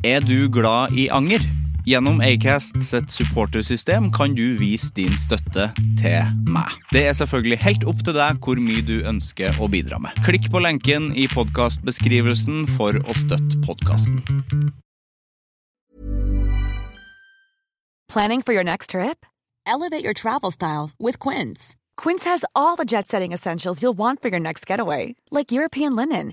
Er du glad i anger? Gjennom Acast sitt supportersystem kan du vise din støtte til meg. Det er selvfølgelig helt opp til deg hvor mye du ønsker å bidra med. Klikk på lenken i podkastbeskrivelsen for å støtte podkasten. Planning for your next trip? Elevate your travel style with Quince. Quince has all the jet setting essentials you'll want for your next getaway, like European linen,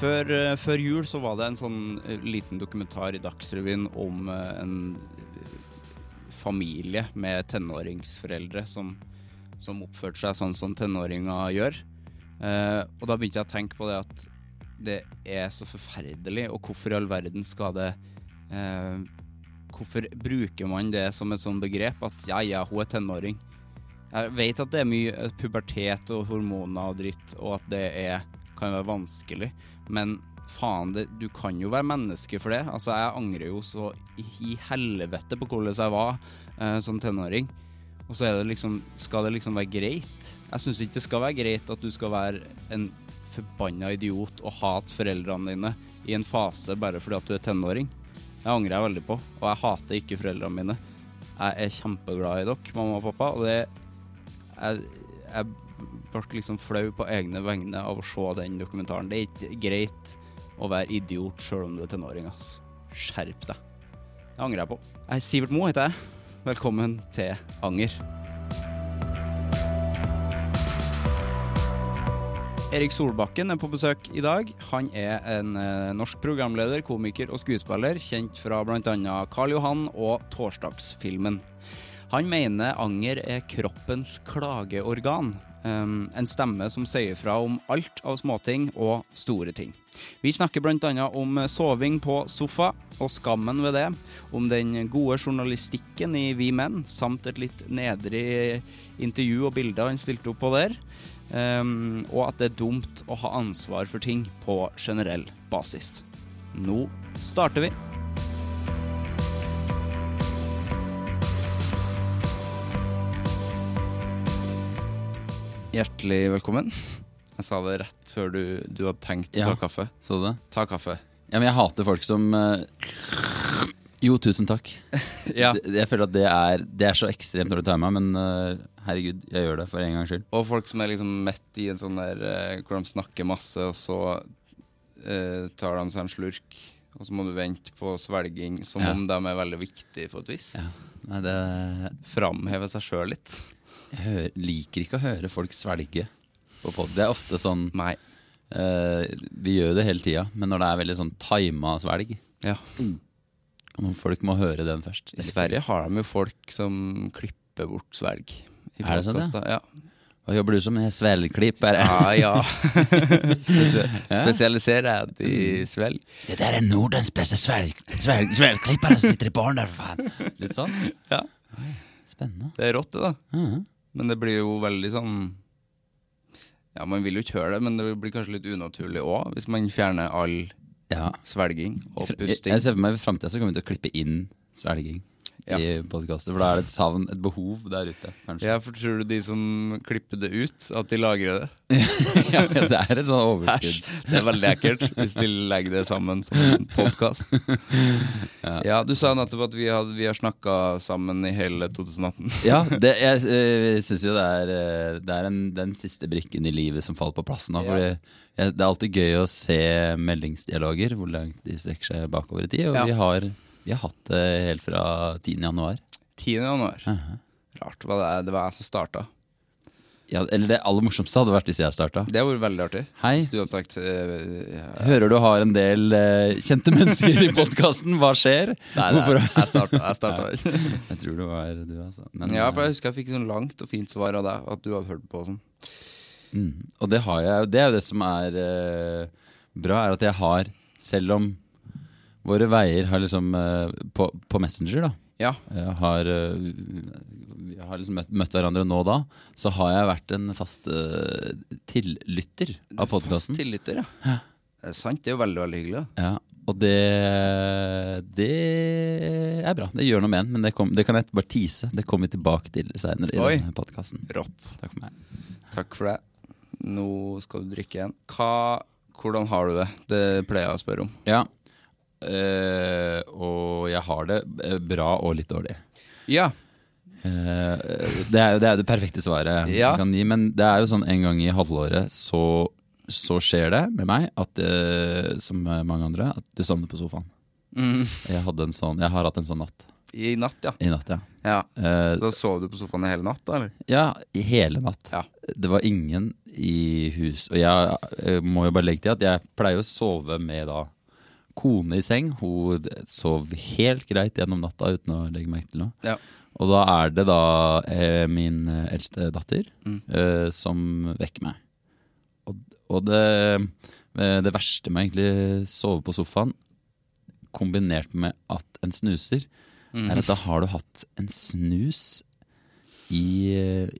Før, eh, før jul så var det en sånn eh, liten dokumentar i Dagsrevyen om eh, en familie med tenåringsforeldre som, som oppførte seg sånn som tenåringer gjør. Og da begynte jeg å tenke på det at det er så forferdelig, og hvorfor i all verden skal det Hvorfor bruker man det som et sånt begrep at ja, ja, hun er tenåring? Jeg vet at det er mye pubertet og hormoner og dritt, og at det er, kan være vanskelig, men faen, det, du kan jo være menneske for det. Altså, jeg angrer jo så i, helvete på hvordan jeg var eh, som tenåring. Og så er det liksom, skal det liksom være greit. Jeg syns ikke det skal være greit at du skal være en forbanna idiot og hate foreldrene dine i en fase bare fordi at du er tenåring. Det angrer jeg veldig på, og jeg hater ikke foreldrene mine. Jeg er kjempeglad i dere, mamma og pappa, og det Jeg, jeg ble liksom flau på egne vegne av å se den dokumentaren. Det er ikke greit å være idiot sjøl om du er tenåring, ass. Skjerp deg. Det angrer jeg på. Jeg er Sivert Moe heter jeg. Velkommen til Anger. Erik Solbakken er på besøk i dag. Han er en eh, norsk programleder, komiker og skuespiller, kjent fra bl.a. Karl Johan og Torsdagsfilmen. Han mener anger er kroppens klageorgan. Um, en stemme som sier fra om alt av småting og store ting. Vi snakker bl.a. om soving på sofa og skammen ved det, om den gode journalistikken i Vi menn, samt et litt nedrig intervju og bilder han stilte opp på der, um, og at det er dumt å ha ansvar for ting på generell basis. Nå starter vi. Hjertelig velkommen. Jeg sa det rett før du, du hadde tenkt å Ja. ta kaffe. Så du det? Ta kaffe. Ja, men jeg hater folk som eh, Jo, tusen takk. Ja. Det- Jeg føler at det er, det er så ekstremt med meg men eh, herregud, jeg gjør det for en gangs skyld. Og folk som er liksom midt i en sånn der eh, hvor de snakker masse, og så eh, tar de seg en slurk, og så må du vente på svelging, som Ja. om de er veldig viktige på et vis. Ja. Nei, det Framheve seg sjøl litt. Hører, liker ikke å høre folk svelge på pod. Det er ofte sånn Nei. eh, Vi gjør det hele tida, men når det er veldig sånn tima svelg Ja. og når Folk må høre den først. I Sverige har de jo folk som klipper bort svelg. i Er det sånn, ja? ja? Hva jobber du som? Svelgklipper? Ja, ja. Spesialiserer jeg i svelg. Det der er Nordens beste svelgklipper som sitter i baren der, for faen. Litt sånn? Ja. Spennende. Det er rått, det, da. Mhm. Men det blir jo veldig sånn Ja, man vil jo ikke høre det, men det blir kanskje litt unaturlig òg, hvis man fjerner all Ja. svelging og Jeg, pusting. jeg ser for meg i framtida så kommer vi til å klippe inn svelging Ja. i podkaster. For da er det et savn, et behov der ute, kanskje. Ja, for tror du de som klipper det ut, at de lagrer det? ja, det er et sånn overskudd. Det er veldig ekkelt hvis de legger det sammen som en podkast. Ja, du sa nettopp at vi, hadde, vi har snakka sammen i hele 2018. Ja, det, jeg uh, syns jo det er, eh, det er en, den siste brikken i livet som faller på plass nå. Fordi det er alltid gøy å se meldingsdialoger, hvor langt de strekker seg bakover i tid. Og Ja. vi, har, vi har hatt det helt fra 10. januar. 10. januar. Mhm. Rart. hva det, det var jeg som starta. Ja, eller det aller morsomste hadde vært hvis jeg starta. Det hadde vært veldig artig. Hei. Hvis du hadde sagt uh, ja. Hører du har en del uh, kjente mennesker i podkasten. Hva skjer? Nei, nei, jeg starta. Jeg starta. Jeg tror det var du, altså. Men, Ja, for jeg husker jeg fikk sånn langt og fint svar av deg, at du hadde hørt på og sånn. Mm. Og det har jeg. Det er jo det som er eh, bra, er at jeg har, selv om våre veier har liksom eh, på, på Messenger, da. Ja. Jeg har, eh, vi har liksom møtt, møtt hverandre nå da, så har jeg vært en fast eh, tillytter av Fast tillytter, ja. Det er sant, det er jo veldig, veldig hyggelig. Ja, og det, det er bra. Det gjør noe med en, men det, kom, det kan jeg bare tease. Det kommer vi tilbake til senere i denne podkasten. Rått. Takk for meg. Takk for det. Nå skal du drikke igjen. Hva, hvordan har du det? Det pleier jeg å spørre om. Ja, eh, og jeg har det eh, bra og litt dårlig. Ja. Uh, det, er jo, det det perfekte svaret Ja. jeg kan gi, men det er jo sånn en gang i halvåret så, så skjer det med meg, at, uh, som mange andre, at du sovner på sofaen. Mm. Jeg, sånn, jeg har hatt en sånn natt I natt, ja. i natt, ja. ja. Da sov du på sofaen hele natt, da? eller? Ja, hele natt. Ja. Det var ingen i hus. Og jeg jeg må jo bare legge til at jeg pleier å sove med da kone i seng. Hun sov helt greit gjennom natta uten å legge merke til noe. Ja. Og da er det da eh, min eldste datter eh, som vekker meg. Og, og det, eh, det verste med egentlig sove på sofaen, kombinert med at en snuser, er at da har du hatt en snus i,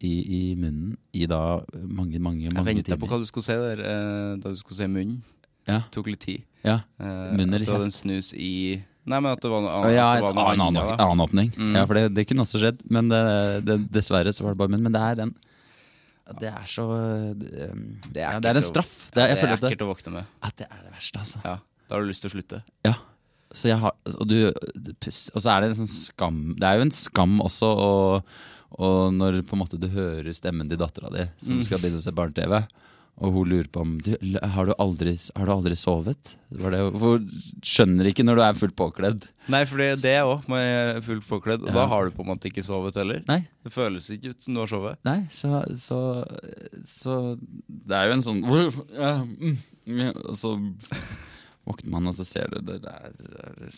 i, i munnen i da mange, mange, Jeg mange venta timer. på hva du skulle si der, eh, da du skulle si munnen. Ja, Tok litt tid. ja. Eh, Munn at du hadde en kjeft? snus i Nei, men at det var noe annet. ja, at det var noe annen, annet, annen, da. annen åpning. Mm. Ja, for det, det kunne også skjedd, men det, det, dessverre så var det bare munn. Men det er den Det er så Det, Det er ja, det er en straff. Det er, jeg ekkelt å våkne med. at det er det verste, altså. Ja, Da har du lyst til å slutte. Ja. Så har, og, du, og så er det en sånn skam Det er jo en skam også og, og når på en måte du hører stemmen til dattera di som Mm. skal begynne å se barne-TV, og hun lurer på om du, har, du aldri, har du aldri sovet? Det var det, hun skjønner ikke når du er fullt påkledd. Nei, for det det òg, med fullt påkledd. Og Ja. da har du på en måte ikke sovet heller. Nei, Det føles ikke ut som du har sovet. nei så, så, så Det er jo en sånn mm, Og så våkner man, og så ser du det, det er, det er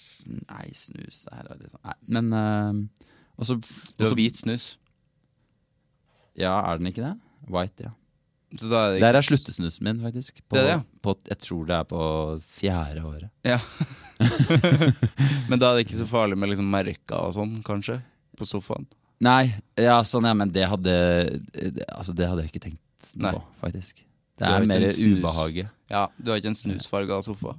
Nei, snus det her er liksom, Nei, men eh, og så, Du har så- hvit snus. Ja, er den ikke det? White, ja. Så da er det Der er sluttesnusen min, faktisk. På, Det det, ja. på, jeg tror det er på fjerde året. Ja. men da er det ikke så farlig med liksom merka og sånn, kanskje? På sofaen? Nei, ja, sånn, ja, men det hadde det, Altså, det hadde jeg ikke tenkt Nei. på, faktisk. Det er mer ubehaget. Ja, Du har ikke en snusfarga sofa?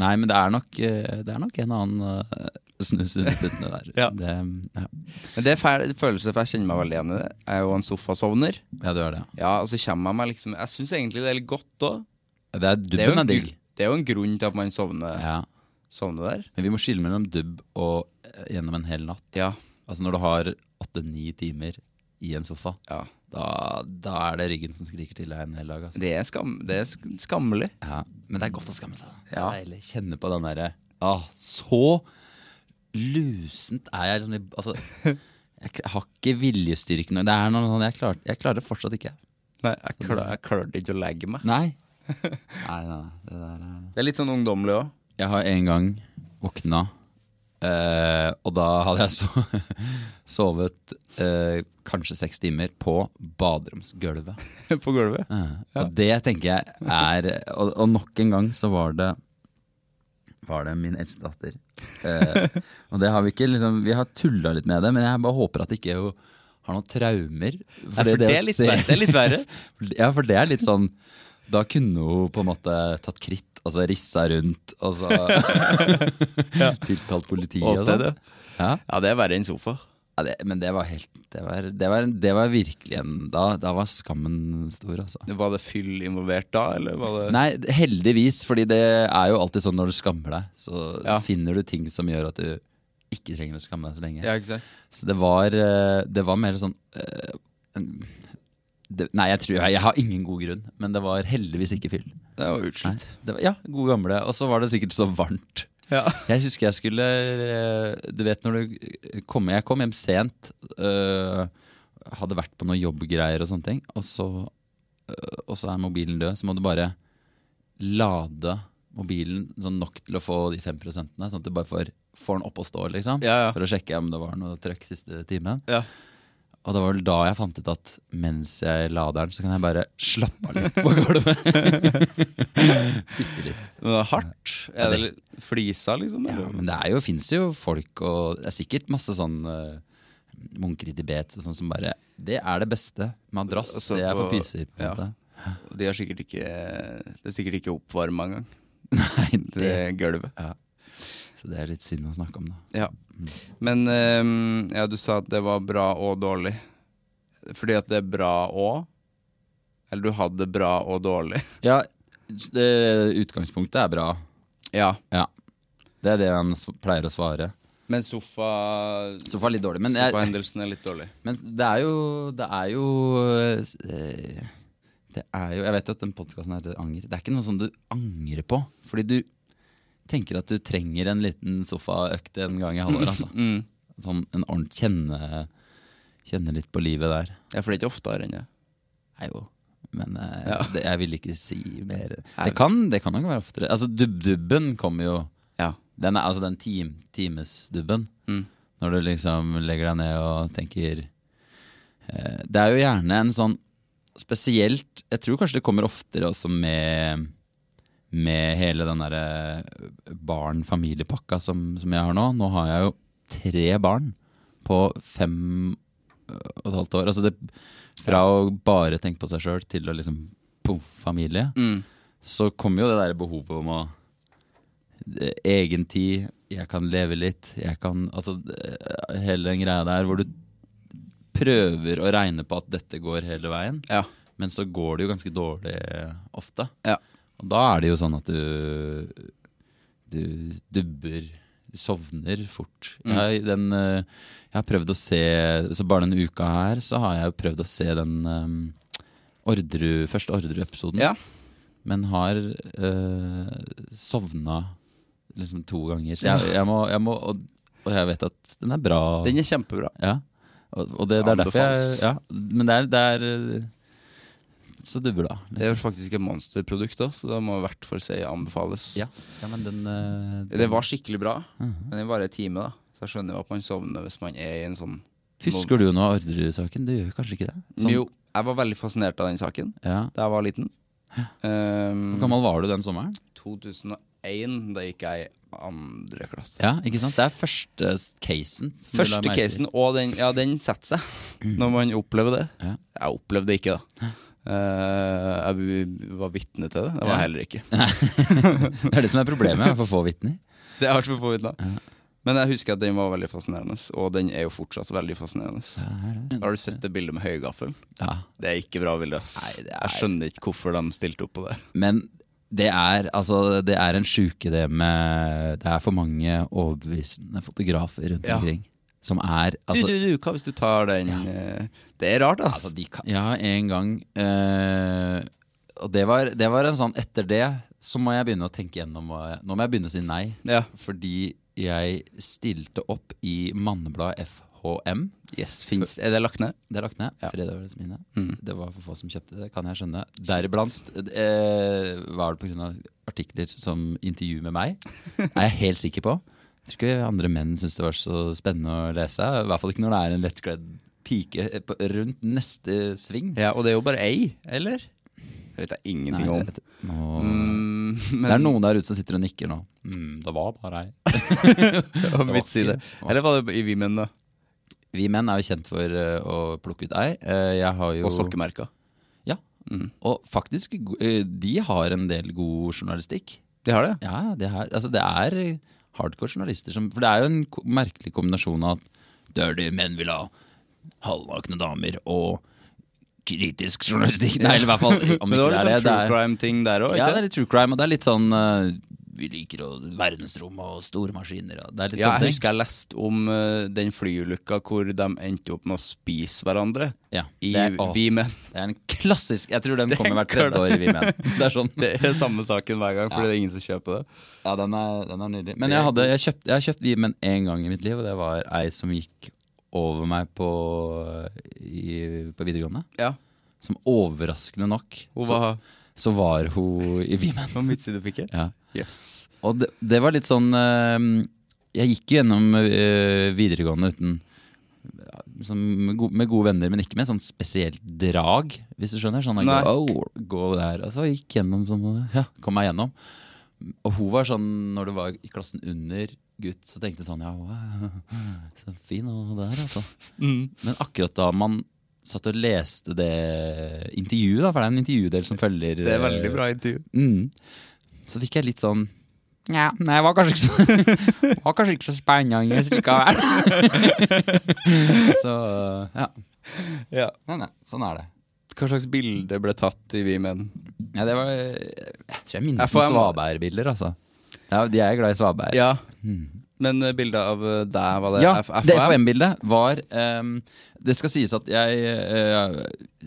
Nei, men det er nok, eh, det er nok en annen eh, snus under puttene der. Ja. Det, ja. Men det er fæl følelse, for jeg kjenner meg veldig igjen i det. Jeg er jo en sofasovner. ja, du er det. Ja, og så kommer jeg meg liksom Jeg syns egentlig det er litt godt òg. ja. Det Det, det er jo en grunn til at man sovner, Ja. sovner der. Men vi må skille mellom dubb og uh, gjennom en hel natt. Ja. Altså når du har åtte-ni timer i en sofa, ja. da, da er det ryggen som skriker til deg en hel dag. Altså. Det er, skam, det er sk- skammelig. Ja, men det er godt å skamme seg. Ja. Deilig. Kjenne på den derre ah, Så lusent er jeg liksom Altså, jeg har ikke viljestyrken Det er noe sånn jeg klarer, jeg klarer det fortsatt ikke. Nei, jeg, klar, jeg klarte ikke å legge meg. Nei. Nei, nei, nei. Det der er Det er litt sånn ungdommelig òg. Jeg har en gang våkna, eh, og da hadde jeg so sovet eh, kanskje seks timer på baderomsgulvet. på gulvet. Og det tenker jeg er Og, og nok en gang så var det Var det min eldste datter. Eh, og det har vi ikke liksom Vi har tulla litt med det, men jeg bare håper at det ikke har noen traumer. Nei, for det, det, er se- verre, det er litt verre. Ja, for det er litt sånn Da kunne hun på en måte tatt kritt, og så rissa rundt, og så tilkalt politiet. og sånn. Ja. Ja, det er verre enn sofa. Ja, det, men det var helt Det var, det var, det var virkelig en da, da var skammen stor, altså. Var det fyll involvert da, eller var det Nei, heldigvis, fordi det er jo alltid sånn når du skammer deg, så Ja. finner du ting som gjør at du ikke trenger å skamme deg så lenge. Ja, ikke sant? Så det var, eh, det var mer sånn eh, det, Nei, jeg tror jeg, jeg har ingen god grunn, men det var heldigvis ikke fyll. Det var Nei, det var, ja, gode gamle. Og så var det sikkert så varmt. Ja. Jeg husker jeg skulle eh, Du vet når du kom, Jeg kom hjem sent. øh, hadde vært på noen jobbgreier og sånne ting, og så, øh, og så er mobilen død, så må du bare lade mobilen sånn nok til å få de fem prosentene, sånn at du bare får, får den opp og stå, liksom. Ja, ja. For å sjekke om det var noe trøkk siste timen. Ja. Og det var vel da jeg fant ut at mens jeg lader den, så kan jeg bare slappe av litt på gulvet. Bitte litt. Men det er hardt. Er det flisa, liksom? Ja, men det er fins jo folk, og det er sikkert masse sånn uh, munker i Tibet sånn som bare Det er det beste. Madrass, Altså, det er for pyser. på en ja. måte. De har sikkert ikke Det er sikkert ikke oppvarma engang. Nei, Det det, er gulvet. ja. Så det er litt synd å snakke om, da. Ja. Men um, ja, du sa at det var bra og dårlig. Fordi at det er bra og Eller du hadde bra og dårlig. Ja, det, utgangspunktet er bra. Ja. Ja. Det er det han pleier å svare. Men sofa Sofa er litt dårlig. Men, Sofahendelsen er litt dårlig. men det er jo Det er jo eh, Det er jo Jeg vet jo at den podkasten heter Anger. Det er ikke noe sånn du angrer på. Fordi du tenker at du trenger en liten sofaøkt en gang i halvåret. Altså. Mm. Sånn en ordentlig kjenne, kjenne litt på livet der. Ja, for det er ikke oftere enn det. Nei jo. Men eh, Ja. det, jeg vil ikke si mer. Det kan, det kan nok være oftere. Altså Dubb-dubben kommer jo Ja. Den er altså den time, timesdubben. Mm. Når du liksom legger deg ned og tenker eh, Det er jo gjerne en sånn Spesielt Jeg tror kanskje det kommer oftere også med Med hele den derre barn-familiepakka som, som jeg har nå. Nå har jeg jo tre barn på fem og et halvt år. Altså det, fra å bare tenke på seg sjøl til å liksom Poff, familie. Mm. Så kommer jo det der behovet om å Egentid, Egen tid, jeg kan leve litt, jeg kan Altså eh, hele den greia der hvor du prøver å regne på at dette går hele veien, Ja. men så går det jo ganske dårlig ofte. Ja. Og da er det jo sånn at du Du dubber Du sovner fort. Mm. Jeg, den, eh, jeg har prøvd å se Så bare denne uka her så har jeg prøvd å se den um, Ordru, første Orderud-episoden. Ja. Men har uh, sovna liksom to ganger. Så jeg, jeg må, jeg må og, og jeg vet at den er bra. Den er kjempebra. Ja. Og, og det, det er derfor jeg ja, Men det er, det er eh, Så dubber, da. Det er faktisk et monsterprodukt òg, så det må i hvert fall si anbefales. Ja, ja men den, den, Det var skikkelig bra, Mhm. men det var en time, da. Så jeg skjønner jo at man sovner hvis man er i en sånn Husker du noe av Orderud-saken? Du gjør kanskje ikke det? Sånn- Jo, jeg var veldig fascinert av den saken Ja. da jeg var liten. Um, Hvor gammel var du den sommeren? 2001, da gikk jeg i andre klasse. Ja, ikke sant? Det er første casen. som Første casen, og den, ja, den setter seg når man opplever det. Ja. Jeg opplevde det ikke, da. Eh, jeg var vitne til det. Det var jeg heller ikke. Det er det som er problemet, for få vitner. Det er for få vitner. Men jeg husker at den var veldig fascinerende, og den er jo fortsatt veldig fascinerende. Ja, det. Har du sett det bildet med høygaffel? Ja. Det er ikke bra bilde. er- Jeg skjønner ikke hvorfor de stilte opp på det. Men det er, altså, det er en sjuke, det med Det er for mange overbevisende fotografer rundt Ja. omkring. Som er altså, du, du, du, hva hvis du tar den ja. Det er rart, ass. altså kan, ja, en gang øh, Og det var, det var en sånn Etter det så må jeg begynne å tenke gjennom Nå må jeg begynne å si nei. ja. Fordi jeg stilte opp i mannebladet FHM. Yes, finnes, Er det lagt ned? Det er lagt ned. Ja. Fredagens mine. Mm. Det var for få som kjøpte det, kan jeg skjønne. Deriblant øh, var det pga. artikler som intervju med meg. Er jeg helt sikker på. Jeg tror ikke andre menn syns det var så spennende å lese. I hvert fall ikke når det er en lettkledd pike rundt neste sving. Ja, Og det er jo bare ei, eller? Det vet jeg ingenting Nei, om. det, nå, Mm, men, det er noen der ute som sitter og nikker nå. Mm, det var bare ei. Var mitt side. Eller var det i Vi menn, da? Vi menn er jo kjent for eh, å plukke ut ei. Eh, jeg har jo Og sokkemerka. Ja. Mm. Og faktisk, eh, de har en del god journalistikk. De har det? Ja, det har, altså det er hardcore journalister som For det er jo en merkelig kombinasjon av at dirty menn vil ha halvnakne damer og kritisk journalistikk. Nei, eller i hvert fall om Men det var litt det sånn true crime-ting der òg, ja, det er litt true crime, og det er litt sånn eh, Vi liker å verdensrom og store maskiner. Og det er litt Ja, jeg husker jeg leste om uh, den flyulykka hvor de endte opp med å spise hverandre Ja, i det, er, åh, Vimen. det er en klassisk Jeg tror den kommer hvert tredje år i Vimen. Det er sånn Det er samme saken hver gang, fordi Ja. det er ingen som kjøper det. Ja, den er, den er nydelig. Men jeg, hadde, jeg, kjøpt, jeg har kjøpt Vimen én gang i mitt liv, og det var ei som gikk over meg på, i, på videregående. Ja. Som overraskende nok Hun var så var hun i Vimen. På midtsidepikken? Ja. Yes. Og det, det var litt sånn eh, Jeg gikk jo gjennom eh, videregående uten med, go med gode venner, men ikke med sånn spesielt drag, hvis du skjønner. Sånn gå, oh, gå der. Altså, jeg gikk gjennom sånn, ja, kom meg gjennom. Og hun var sånn, når du var i klassen under gutt, så tenkte jeg sånn Ja, hun er så fin og der, altså. Men akkurat da man satt og leste det intervjuet, da, for det er en intervjudel som følger Det er veldig bra intervju. Mm. Så fikk jeg litt sånn Ja, nei, det var kanskje ikke så, var kanskje ikke så spennende likevel. så ja. Ja. Nei, nei, sånn er det. Hva slags bilde ble tatt i Vimen? Ja, det var Jeg tror jeg minnes FHM. noen svaberbilder, altså. Ja, de er glad i svaberg. Ja. Men eh, bildet av eh, deg, var det Ja, F- det FHM? FHM-bildet var ehm, Det skal sies at jeg eh,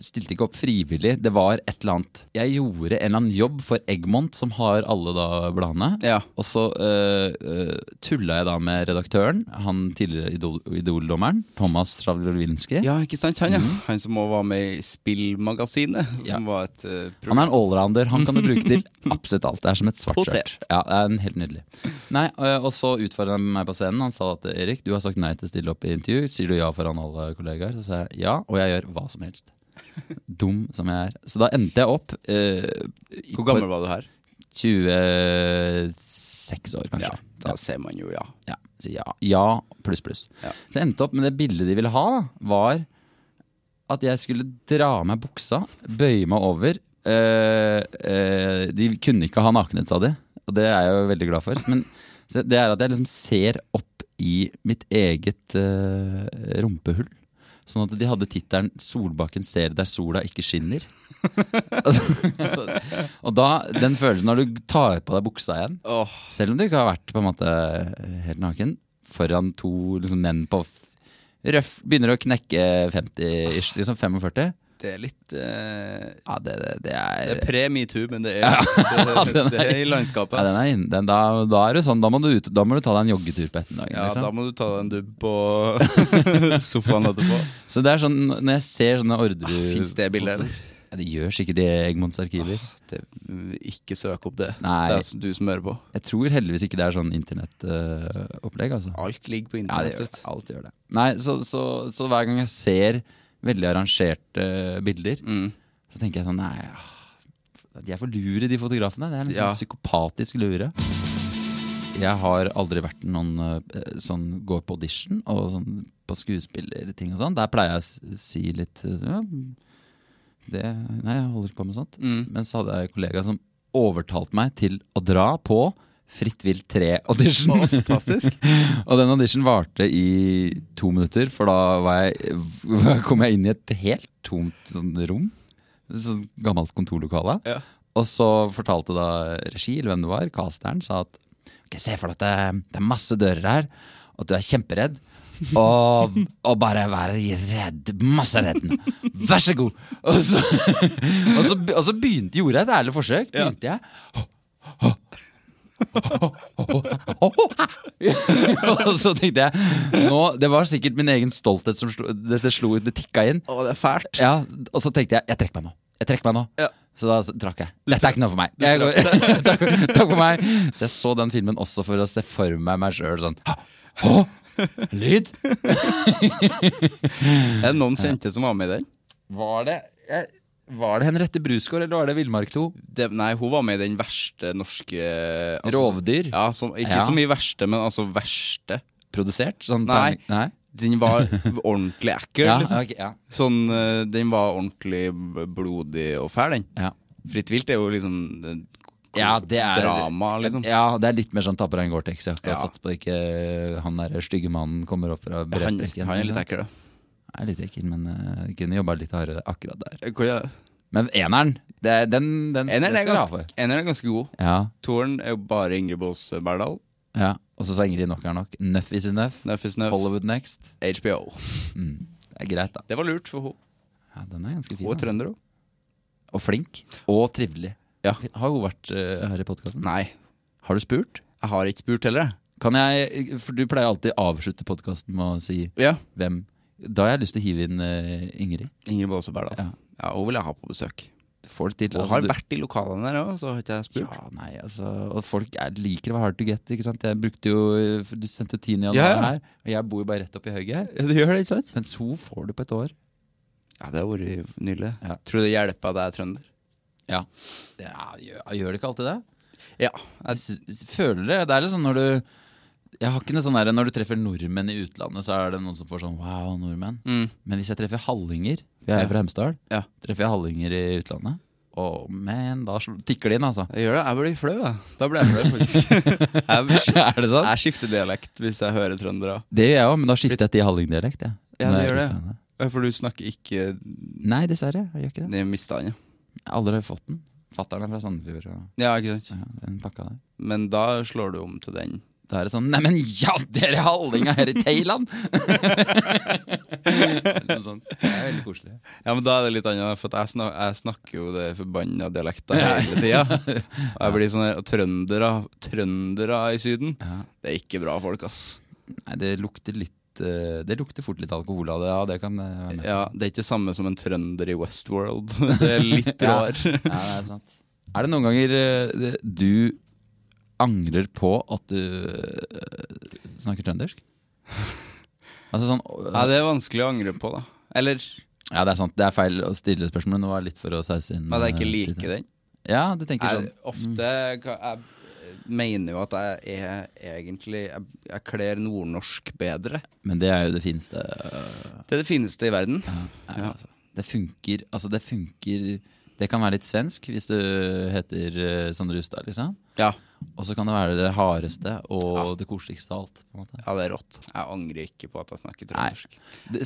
stilte ikke opp frivillig. Det var et eller annet Jeg gjorde en eller annen jobb for Egmont, som har alle da bladene. Ja. Og så uh, tulla jeg da med redaktøren, han tidligere Idol- Idol-dommeren, Thomas Travlovinski. Ja, ikke sant? Han, ja. Han som også var med i Spillmagasinet. Ja. Var et eh, Han er en allrounder. Han kan du bruke til absolutt alt. Det er som et svart skjørt. Ja, det er en helt nydelig. Nei, øh, Og så utfordret han meg på scenen. Han sa at Erik, du har sagt nei til å stille opp i intervju. Sier du ja foran alle kollegaer? Så sa jeg ja, og jeg gjør hva som helst. Dum som jeg er. Så da endte jeg opp øh, Hvor gammel var du her? 26 år, kanskje. Ja, da ser man jo ja. Ja, så ja, ja pluss, pluss. Ja. Så jeg endte opp med det bildet de ville ha, var at jeg skulle dra av meg buksa, bøye meg over. Eh, eh, de kunne ikke ha nakenhet, sa de, og det er jeg jo veldig glad for. Men det er at jeg liksom ser opp i mitt eget eh, rumpehull. Sånn at de hadde tittelen 'Solbakken ser der sola ikke skinner'. og da, den følelsen når du tar på deg buksa igjen, oh. selv om du ikke har vært på en måte helt naken foran to liksom, menn på røff Begynner å knekke 50-ish, liksom 45. det er litt eh, Ja, det, det, det Det er er pre-metoo, men det er, det, den det er- er i landskapet. ja, den er den, da, da er det sånn, da må, du da må du ta deg en joggetur på ettermiddagen. Ja, da liksom. må du ta deg en dubb på sofaen etterpå. Så det er sånn, når jeg ser sånne Orderud Fins det bildet, eller? Ja, det gjør sikkert det i Egmonts arkiver. Det, ikke søk opp det. Nei. Det er altså du som hører på. Jeg tror heldigvis ikke det er sånn internettopplegg. altså. Alt ligger på Ja, det gjør det. Alt gjør det. Nei, så, så, så hver gang jeg ser veldig arrangerte bilder, Mm. så tenker jeg sånn Nei, de er for lure, de fotografene. Det er liksom Ja. psykopatisk lure. Jeg har aldri vært noen eh, sånn går på audition og sånn på skuespillerting og sånn. Der pleier jeg å si litt eh, ja, det, Nei, jeg holder ikke på med sånt. Mm. Men så hadde jeg en kollega som overtalte meg til å dra på Fritt vilt 3-audition. Fantastisk. og den audition varte i to minutter, for da var jeg, kom jeg inn i et helt tomt sånn rom. Sånn gammelt kontorlokale. Ja. Og så fortalte da regi, eller hvem det var, casteren, sa at okay, se for deg at det, er masse dører her, og at du er kjemperedd. Og, og bare være redd. Masse redd. Vær så god! Og så, og så, og så begynte, gjorde jeg et ærlig forsøk. Begynte jeg Og så tenkte jeg nå, Det var sikkert min egen stolthet som slo, det, det slo Det tikka inn. Å, det er fælt. Ja, Og så tenkte jeg jeg trekker meg nå. Jeg trekker meg nå Ja. Så da trakk jeg. Dette er ikke noe for meg. Jeg takk, takk for meg. Så jeg så den filmen også for å se for meg meg sjøl sånn. Hå? lyd? Er det noen kjente som var med i den? Var det jeg, Var det Henriette Brusgaard, eller var det Villmark 2? Det, nei, hun var med i den verste norske altså, Rovdyr? Ja, som, Ikke Ja. så mye verste, men altså verste. Produsert? Sånn Nei. Nei? Den var ordentlig ekkel. Ja, liksom. okay, ja, Sånn, eh, Den var ordentlig blodig og fæl, den. ja. Fritt vilt er jo liksom eh, Ja, det er drama, liksom. Ja, det er litt mer sånn tapper deg en Gore-Tex-jakke Ja. satse sats på at ikke han der stygge mannen kommer opp fra Han, han er litt ekkel, da. Er litt ekkel, men uh, kunne jobba litt hardere akkurat der. Hvor, ja. Men eneren, det, den, den, Eneren er, ganske, eneren er ganske god. Ja, Toren er jo bare Ingrid Bås Berdal. ja. Og så sa Ingrid nok er nok. Nuff is enough. Nuff is enough. Hollywood next. HBO. Det er greit, da. Det var lurt for henne. Ja, Den er ganske fin. Og trønder òg. Og flink. Og trivelig. Ja. Har hun vært uh, her i podkasten? Nei, Har du spurt? jeg har ikke spurt heller. jeg. Kan jeg, For du pleier alltid å avslutte podkasten med å si Ja. hvem Da har jeg lyst til å hive inn uh, Ingrid. Ingrid Baase Berdal. Ja. Ja. hun vil jeg ha på besøk. Folk til. Altså, har vært i lokalene der òg, så har ikke jeg spurt. Ja, nei, altså Og folk er, liker å være hard to get. Ikke sant? Jeg brukte jo Du sendte jo 10. januar Ja, ja. her, og jeg bor jo bare rett oppi høyet her. Ja, du gjør det, ikke sant? Mens hun får du på et år. Ja, det har vært nydelig. Ja. Tror du det hjelper at jeg er trønder? Ja. ja gjør, gjør det ikke alltid det? Ja. Jeg jeg føler det. Det er litt sånn når du Jeg har ikke noe sånn der Når du treffer nordmenn i utlandet, så er det noen som får sånn wow, nordmenn. Mm. Men hvis jeg treffer hallinger Jeg er fra Hemsedal. Ja. Treffer jeg hallinger i utlandet, Oh, men, da tikker det inn, altså. Jeg gjør det. Jeg blir flau, da. Da blir jeg flau, faktisk. jeg, er det sant? jeg skifter dialekt hvis jeg hører trøndere. Det gjør jeg òg, men da skifter jeg til hallingdialekt. Ja, Ja, det gjør det. For du snakker ikke Nei, dessverre. Jeg gjør ikke det. Det mista han, ja. Jeg har aldri fått den. Fatter'n er fra Sandefjord. Og, Ja, ikke sant? ja, den pakka der. Men da slår du om til den. Da er det sånn Neimen, ja, dere hallinga her i Thailand! Det er veldig koselig. Ja, men da er det litt annet, for jeg, snak, jeg snakker jo det forbanna dialekta hele tida. Og jeg blir sånn her, trøndere, trøndere i Syden, Ja. det er ikke bra folk, ass. Nei, det lukter litt eh, Det lukter fort litt alkohol av det. Ja, det kan eh, være med. Ja, Det er ikke samme som en trønder i Westworld. Det er litt Ja. rar. Ja, det er sant. Er det noen ganger eh, du angrer på at du eh, snakker trøndersk? Altså sånn Ja, det er vanskelig å angre på, da. Eller Ja, det er sant. Det er feil å stille spørsmålet, men det var litt for å sause inn at jeg ikke eh, liker den. Ja, du tenker Jeg, sånn ofte Jeg mener jo at jeg er egentlig Jeg, jeg kler nordnorsk bedre. Men det er jo det fineste øh, Det er det fineste i verden. ja, Ja. altså. Det funker Altså, det funker Det kan være litt svensk hvis du heter eh, Sondre Hustad, liksom. Ja. Og så kan det være det hardeste og det koseligste av alt. på en måte ja, det er rått. Jeg angrer ikke på at jeg snakker trøndersk.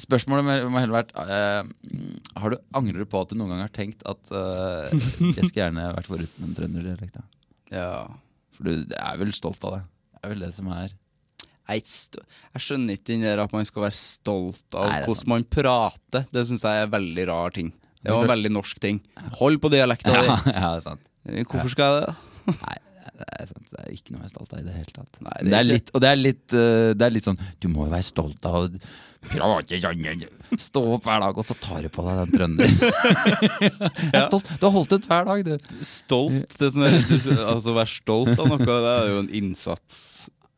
Spørsmålet må heller vært uh, Har du Angrer du på at du noen gang har tenkt at uh, jeg skulle gjerne vært foruten en trønderdialekt? Ja. For du er vel stolt av det? Det er vel det som er Jeg, er skjønner ikke den der at man skal være stolt av Nei, hvordan man prater. Det syns jeg er en veldig rar ting. Det var en veldig norsk ting. Hold på dialekta Ja, di. ja, det er sant. Hvorfor skal jeg det? Nei, det er, sant. det er ikke noe jeg er stolt av i det hele tatt. Nei, det er er litt, og det er litt, øh, det er litt sånn Du må jo være stolt av å prate sånn Stå opp hver dag, og så tar du på deg den trønderen. Jeg er stolt. Du har holdt ut hver dag, du. Stolt det er sånn der, du, Altså Være stolt av noe, det er jo en innsats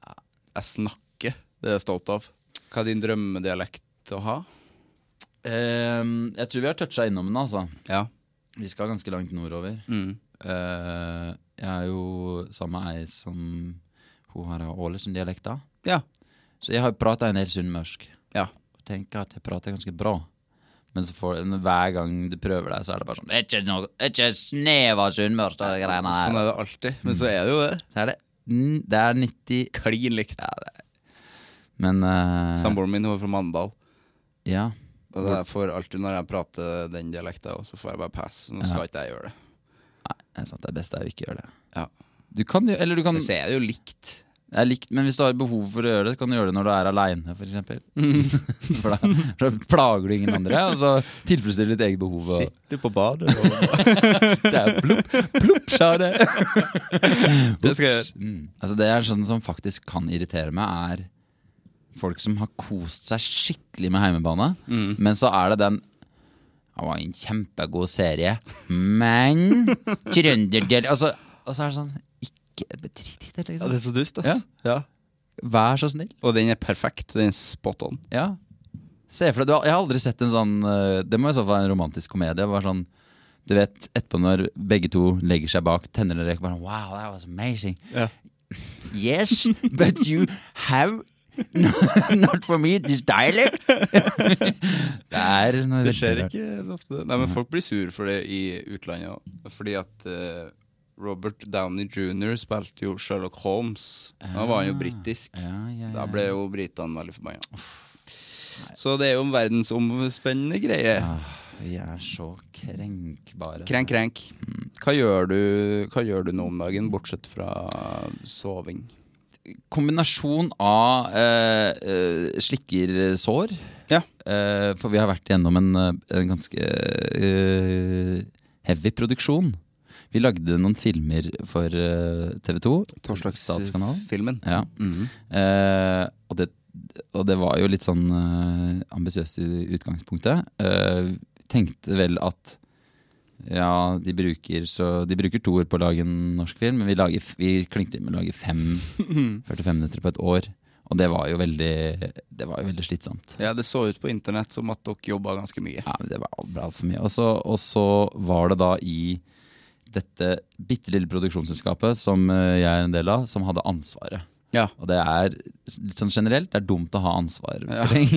Jeg snakker, det er jeg stolt av. Hva er din drømmedialekt å ha? Ehm, jeg tror vi har toucha innom den, altså. Ja. Vi skal ganske langt nordover. Mm. Uh, jeg er jo sammen med ei som hun har Ålesund-dialekt av. Ja. Så jeg har prata en del sunnmørsk. ja. Og tenker at jeg prater ganske bra. Men så får, hver gang du prøver deg, så er det bare sånn Det ikke, er ikke snev av sunnmørsk, de greiene Sånn er det alltid. Men så er det jo det. Så er det Det er 90 Klin likt. ja. Men uh, Samboeren min er fra Mandal. Ja. Og det er for alltid når jeg prater den dialekta, så får jeg bare pass. Nå skal ikke jeg gjøre det. Nei, det er sant. Det beste er å ikke gjøre det. Ja. Du kan jo Eller du kan Men så er det jo likt. Det er likt, men hvis du har behov for å gjøre det, så kan du gjøre det når du er aleine, f.eks. For da, da plager du ingen andre, og så tilfredsstiller ditt eget behov. Og, Sitter på badet og det er plopp, plopp, sa det. Det skal jeg gjøre. Mm. Altså det er sånn som faktisk kan irritere meg, er folk som har kost seg skikkelig med heimebane, Mm. men så er det den Det var en kjempegod serie, men Trønderdel altså, Og så er det sånn Ikke drit i det, Ja, det liksom. er så dust, ass. Ja. Ja. Vær så snill. Og den er perfekt. Den er spot on. Ja. Se for deg, Jeg har aldri sett en sånn eh, Det må i så fall være en romantisk komedie. Bare sånn, du vet, Etterpå når begge to legger seg bak, tenner en røyk bare Wow, that was amazing. Yeah. Yes, but you have not for me this dialect. det er noe Det skjer ikke så ofte. Nei, men Folk blir sur for det i utlandet òg. Fordi at uh, Robert Downey jr. spilte jo Sherlock Holmes. Da var han jo britisk. rart. Ja, ja, ja. Da ble jo britene veldig forbanna. Så det er jo en verdensomspennende greie. Ah, vi er så krenkbare. Krenk, krenk. Hva gjør, du, hva gjør du nå om dagen, bortsett fra soving? Kombinasjon av eh, eh, slikkersår. Ja. Eh, for vi har vært gjennom en, eh, en ganske eh, heavy produksjon. Vi lagde noen filmer for eh, TV 2. Statskanalen. Torsdagsfilmen. Ja. Mhm. Eh, og det og det var jo litt sånn eh, ambisiøst i utgangspunktet. Tenkte vel at ja, de bruker, så, de bruker to år på å lage en norsk film, men vi, lager, vi klinker til med å lage fem 45 minutter på et år. Og det var jo veldig, det var jo veldig slitsomt. Ja, det så ut på internett som at dere jobba ganske mye. Ja, Det var alt- altfor mye. Og så, og så var det da i dette bitte lille produksjonsselskapet som eh, jeg er en del av, som hadde ansvaret. Ja. Og det er litt sånn generelt, det er dumt å ha ansvar for ting.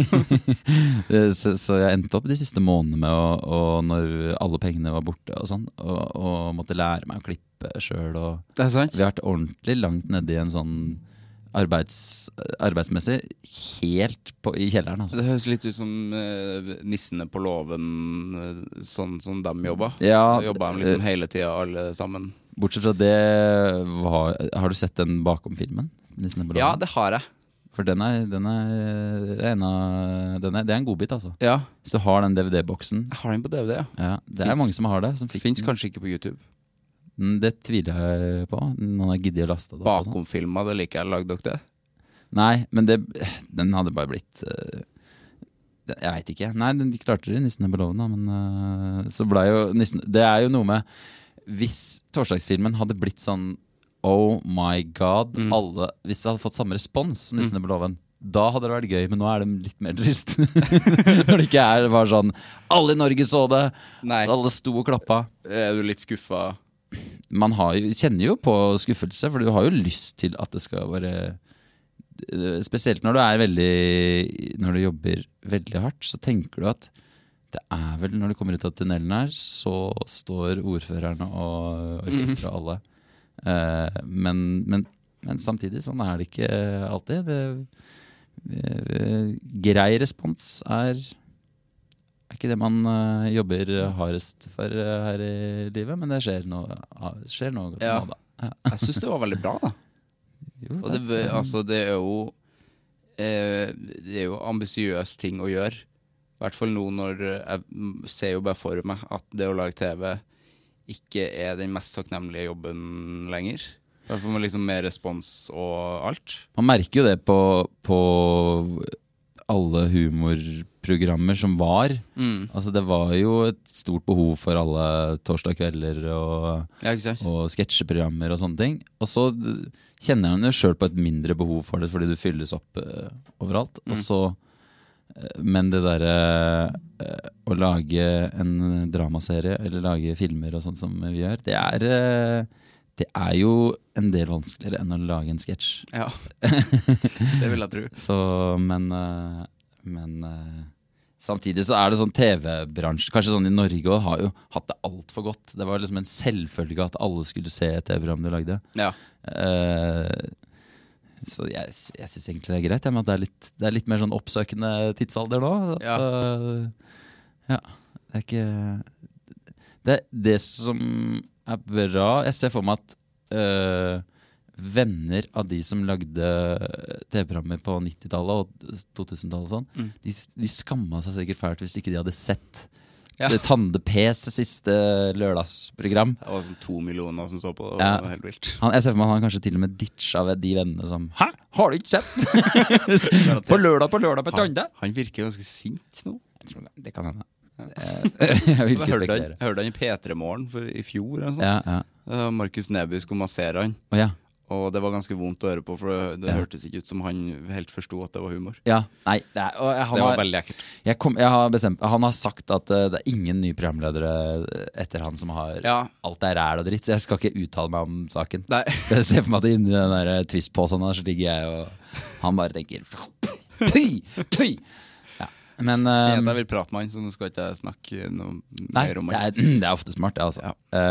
så, så jeg endte opp de siste månedene med å, og når alle pengene var borte og sånn, og, og måtte lære meg å klippe sjøl. Vi har vært ordentlig langt nedi i en sånn arbeids, arbeidsmessig helt på, i kjelleren. Altså. Det høres litt ut som uh, nissene på låven, eh, sånn som de jobba. Ja, jobba de liksom hele tida, alle sammen. Bortsett fra det, var, har du sett den bakom-filmen? Nissene på Ja, det har jeg. For den er, den er en av den er, Det er en godbit, altså. Ja, Hvis du har den DVD-boksen. jeg har den på DVD, ja. Ja, det er Finns- mange som har det. Som fikk Fins den. kanskje ikke på YouTube. Mm, Det tviler jeg på. Noen har giddet å laste det opp. og sånn. Bakomfilma, det liker jeg. Lagde dere det? Nei, men det, den hadde bare blitt eh, det- Jeg veit ikke. Nei, den, de klarte det i 'Nissene på låven', da, men eh, så blei jo nissen Det er jo noe med Hvis torsdagsfilmen hadde blitt sånn Oh my god, Mm. alle Hvis det hadde fått samme respons som 'Nissene på låven', da hadde det vært gøy, men nå er det litt mer trist. Når det ikke er bare sånn Alle i Norge så det! Nei. Alle sto og klappa. Er du litt skuffa? man har jo, kjenner jo på skuffelse, for du har jo lyst til at det skal være eh, Spesielt når du er veldig Når du jobber veldig hardt, så tenker du at det er vel når du kommer ut av tunnelen her, så står ordførerne og orkesteret og alle. Eh, men, men, men samtidig, sånn er det ikke alltid. Det, eh, grei respons er er ikke det man eh, jobber hardest for eh, her i livet, men det skjer noe, ah, skjer noe Ja. nå, da. Ja. Jeg syns det var veldig bra, da. Jo, Og det, altså, det er jo eh, Det er jo ambisiøs ting å gjøre. I hvert fall nå når jeg ser jo bare for meg at det å lage TV ikke er den mest takknemlige jobben lenger. Da får man liksom mer respons og alt. Man merker jo det på, på alle humorprogrammer som var. Mm. Altså Det var jo et stort behov for alle torsdag kvelder og, Ja, og sketsjeprogrammer og sånne ting. Og så kjenner han jo sjøl på et mindre behov for det fordi du fylles opp uh, overalt. Og så Men det derre eh, å lage en dramaserie eller lage filmer og sånn som vi gjør, det er eh, det er jo en del vanskeligere enn å lage en sketsj. Ja. det vil jeg tro. Så, men eh, Men samtidig så er det sånn TV-bransje Kanskje sånn i Norge òg har jo hatt det altfor godt. Det var liksom en selvfølge at alle skulle se et TV-program du lagde. Ja. Så jeg, jeg syns egentlig det er greit, ja, men at det er, litt, det er litt mer sånn oppsøkende tidsalder nå. Ja. Uh, ja. Det er ikke det, det som er bra Jeg ser for meg at uh, venner av de som lagde TV-programmer på 90-tallet og 2000-tallet, og sånn, Mm. de, de skamma seg sikkert fælt hvis ikke de hadde sett Ja. det Tande P's siste lørdagsprogram. Det var sånn to millioner som så på det. Ja. Var helt vilt. Han, jeg ser for meg at han kanskje til og med ditcha ved de vennene som Hæ, har du ikke sett? på lørdag på lørdag på Tande? Han virker ganske sint nå. Det kan hende. Jeg vil Jeg ikke hørte, han, spekulere. jeg hørte han i P3 Morgen i fjor. Eller. Ja, ja. Eh, Markus Neby skulle massere han, Oh, ja. Og det var ganske vondt å høre på, for det, det Ja. hørtes ikke ut som han helt forsto at det var humor. ja. Nei, det er, jeg, Det var har, veldig ekkelt. jeg, kom, jeg har bestemt Han har sagt at eh, det er ingen nye programledere etter han som har Ja. Alt er ræl og dritt, så jeg skal ikke uttale meg om saken. Nei. Jeg ser for meg at inni den der Twist-posen der så ligger jeg, og han bare tenker Tøy! Tøy! Ja. Men eh, jeg vil prate med han, så nå skal ikke jeg snakke noe Nei, mer om det han. er, det er ofte smart, det, altså. Ja.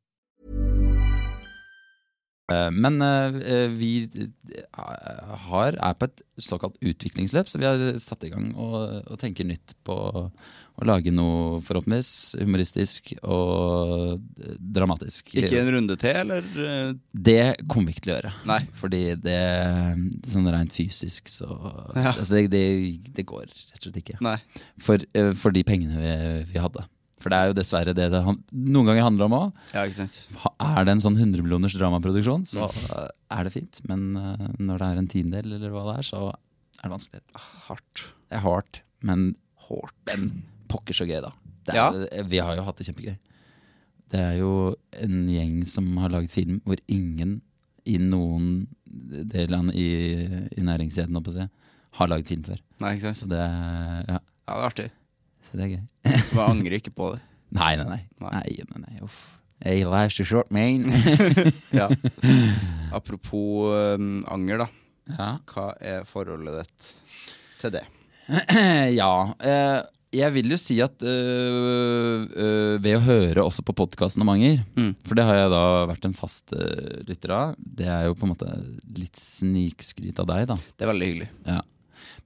Eh, Men eh, vi eh, har, er på et såkalt utviklingsløp, så vi har satt i gang og, og tenker nytt på å lage noe forhåpentligvis humoristisk og dramatisk. Ikke en runde til, eller? Det kommer vi ikke til å gjøre. Nei. Fordi det sånn rent fysisk så Ja. altså det, det, det går rett og slett ikke. Nei. For, for de pengene vi, vi hadde. For det er jo dessverre det det noen ganger handler om òg. Ja, ikke sant. Er det en sånn 100 millioners dramaproduksjon, så er det fint. Men eh, når det er en tiendedel, eller hva det er, så er det vanskelig. Hardt. Det er hardt, men hardt Men pokker så gøy, da. Det er, Vi har jo hatt det kjempegøy. Det er jo en gjeng som har laget film hvor ingen i noen delene i, i næringskjeden si, har laget film før. Nei, ikke sant. Så det, ja, Ja, det er artig. Så det er gøy. Så jeg angrer ikke på det. Nei, nei. Nei. nei, nei, nei uff. Hey, life's a short, man. Ja. Apropos um, anger, da. ja. Hva er forholdet ditt til det? ja. Eh, jeg vil jo si at øh, øh, ved å høre også på podkasten om anger, Mm. for det har jeg da vært en fast øh, lytter av, det er jo på en måte litt snikskryt av deg, da. Det er veldig hyggelig. Ja.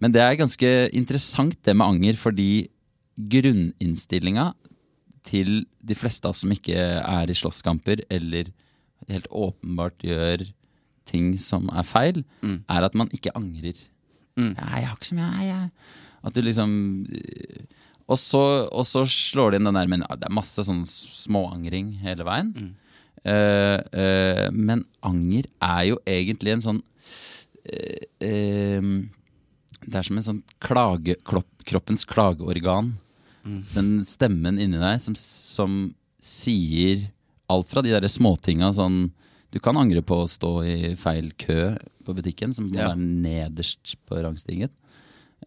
Men det er ganske interessant det med anger, fordi grunninnstillinga til de fleste av oss som ikke er i slåsskamper, eller helt åpenbart gjør ting som er feil, Mm. er at man ikke angrer. Mm. Nei, jeg har ikke så mye jeg, jeg. At du liksom og så, og så slår det inn den der Men det er masse sånn småangring hele veien. Mm. Uh, uh, men anger er jo egentlig en sånn uh, eh, Det er som en sånn klage, klopp, kroppens klageorgan. Den stemmen inni deg som, som sier alt fra de der småtinga sånn Du kan angre på å stå i feil kø på butikken, som Ja. er nederst på rangstigen.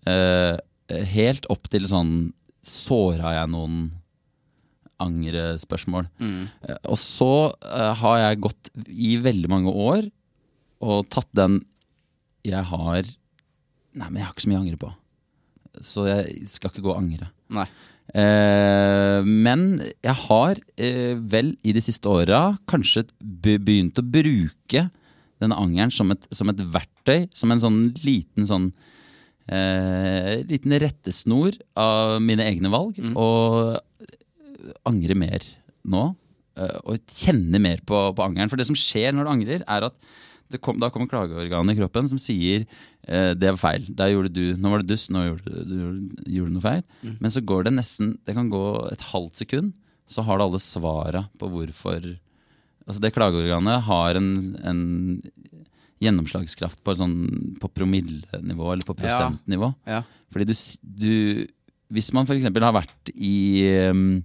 Uh, helt opp til sånn Såra jeg noen angrespørsmål? Eh, og så uh, har jeg gått i veldig mange år og tatt den Jeg har Nei, men jeg har ikke så mye å angre på. Så jeg skal ikke gå og angre. Nei. Eh, men jeg har eh, vel i de siste åra kanskje begynt å bruke denne angeren som et, som et verktøy, som en sånn liten sånn eh, Liten rettesnor av mine egne valg, og angre mer nå. eh, og kjenne mer på, på angeren. For det som skjer når du angrer, er at kom, da kommer klageorganet i kroppen som sier eh, det var feil. Der gjorde du, Nå var det dust, nå gjorde du, gjorde, noe feil. Men så går det nesten Det kan gå et halvt sekund, så har du alle svara på hvorfor Altså Det klageorganet har en, en gjennomslagskraft på, sånn, på promillenivå eller på prosentnivå. Ja. Fordi du, du Hvis man f.eks. har vært i um,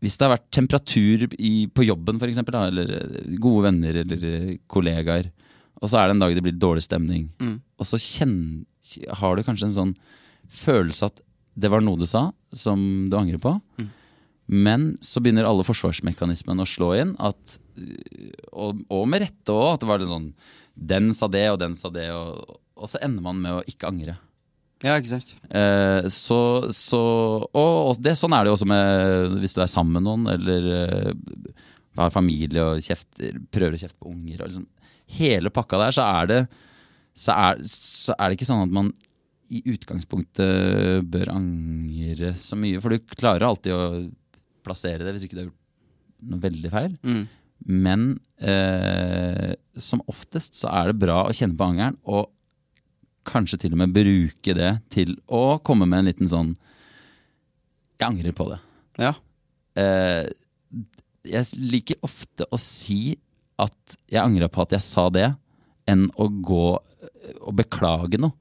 Hvis det har vært temperatur i, på jobben, for eksempel, da, eller eh, gode venner eller eh, kollegaer, og så er det en dag det blir dårlig stemning, Mm. og så kjenn, har du kanskje en sånn følelse at det var noe du sa som du angrer på, men så begynner alle forsvarsmekanismene å slå inn, at, øh, og, og med rette òg, at det var litt sånn Den sa det, og den sa det, og, og så ender man med å ikke angre. Ja, ikke sant. Eh, så, så og, og det, sånn er det jo også med hvis du er sammen med noen, eller eh, har familie og kjefter, prøver å kjefte på unger. Liksom, hele pakka der, så er, det, så, er, så er det ikke sånn at man i utgangspunktet bør angre så mye. For du klarer alltid å plassere det hvis ikke du har gjort noe veldig feil. Mm. Men eh, som oftest så er det bra å kjenne på angeren, og kanskje til og med bruke det til å komme med en liten sånn Jeg angrer på det. Ja. Eh, jeg liker ofte å si at jeg angra på at jeg sa det, enn å gå og beklage noe.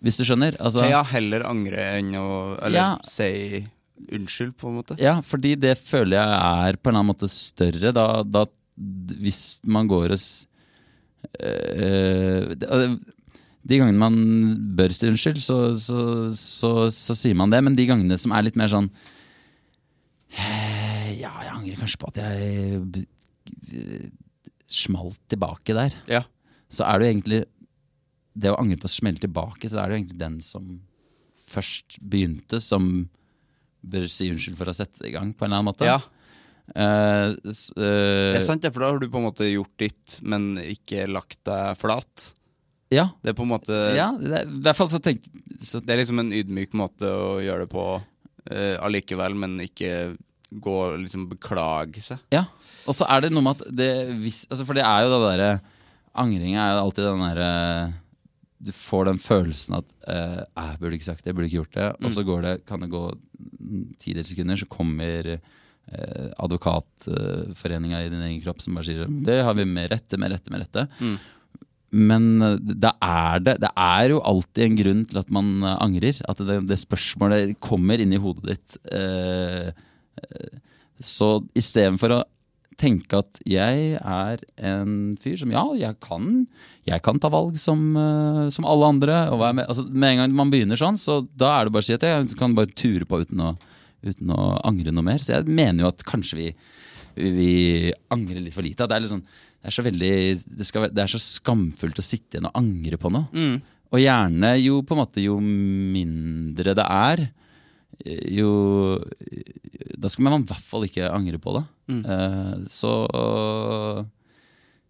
Hvis du skjønner? Altså, ja, heller angre enn å Eller Ja. si unnskyld, på en måte. Ja, fordi det føler jeg er på en eller annen måte større. Da, da hvis man går og øh, det, De gangene man bør si unnskyld, så, så, så, så sier man det. Men de gangene som er litt mer sånn eh, Ja, jeg angrer kanskje på at jeg b- smalt tilbake der. Ja. Så er det jo egentlig Det å angre på å smelle tilbake, så er det jo egentlig den som først begynte, som bør si unnskyld for å sette det i gang, på en eller annen måte. ja. Uh, eh, Det er sant, det, for da har du på en måte gjort ditt, men ikke lagt deg flat. Ja, Det er på en måte ja det i hvert fall så tenk så, Det er liksom en ydmyk måte å gjøre det på uh, allikevel, men ikke gå og liksom beklage seg. Ja, og så er det noe med at det hvis, altså For det er jo det derre Angring er jo alltid den derre Du får den følelsen at eh, Jeg burde ikke sagt det, jeg burde ikke gjort det. Og så går det, kan det gå tidels sekunder, så kommer eh, advokatforeninga i din egen kropp som bare sier det har vi med rette, med rette, med rette. Men det er det Det er jo alltid en grunn til at man eh, angrer. At det, det spørsmålet kommer inn i hodet ditt. Eh, eh, så istedenfor å tenke at jeg er en fyr som ja, jeg kan, jeg kan ta valg som, eh, som alle andre. Med, altså, med en gang man begynner sånn, så da er det bare å si at jeg kan bare ture på uten å, uten å angre noe mer. Så jeg mener jo at kanskje vi, vi angrer litt for lite. Det er litt sånn det er så veldig det, skal, det er så skamfullt å sitte igjen og angre på noe. Og gjerne jo på en måte jo mindre det er, jo Da skal man i hvert fall ikke angre på det. Eh, så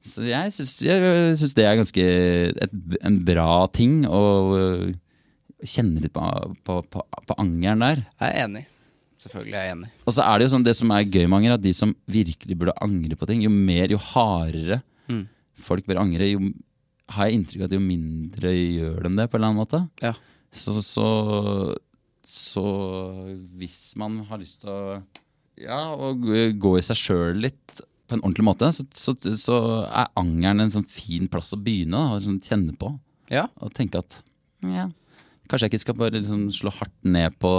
så jeg syns, det er ganske et, en bra ting å kjenne litt på, på, på, på angeren der. Jeg er enig. Selvfølgelig er jeg enig. Og så er det jo sånn, det som er gøy med anger, at de som virkelig burde angre på ting, jo mer, jo hardere folk bør angre, jo har jeg inntrykk av at jo mindre gjør de det, på en eller annen måte. Ja. Så, så, så hvis man har lyst til å ja, å gå- i seg sjøl litt på en ordentlig måte, så, så, så er angeren en sånn fin plass å begynne. Og sånn kjenne på. Ja. Og tenke at ja, kanskje jeg ikke skal bare liksom slå hardt ned på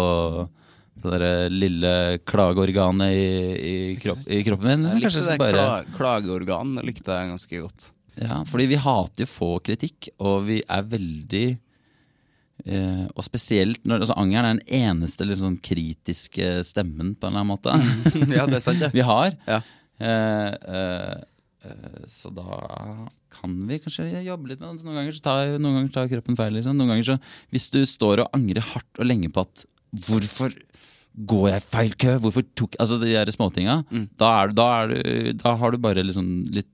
det der lille klageorganet i, i, kropp, i kroppen min. Jeg likte det bare klageorgan. Likte jeg ganske godt. ja, fordi vi hater jo få kritikk, og vi er veldig Uh, Og spesielt når altså, angeren er den eneste litt sånn kritiske stemmen, på en eller annen måte, ja, det er sant, ja. vi har. Ja. Uh, uh, eh, så da kan vi kanskje jobbe litt med det. Noen ganger tar, noen ganger tar kroppen feil. Liksom. Noen ganger så, hvis du står og angrer hardt og lenge på at Hvorfor går jeg feil kø? Hvorfor tok Altså de der småtinga. Da, er, da, er da har du bare liksom litt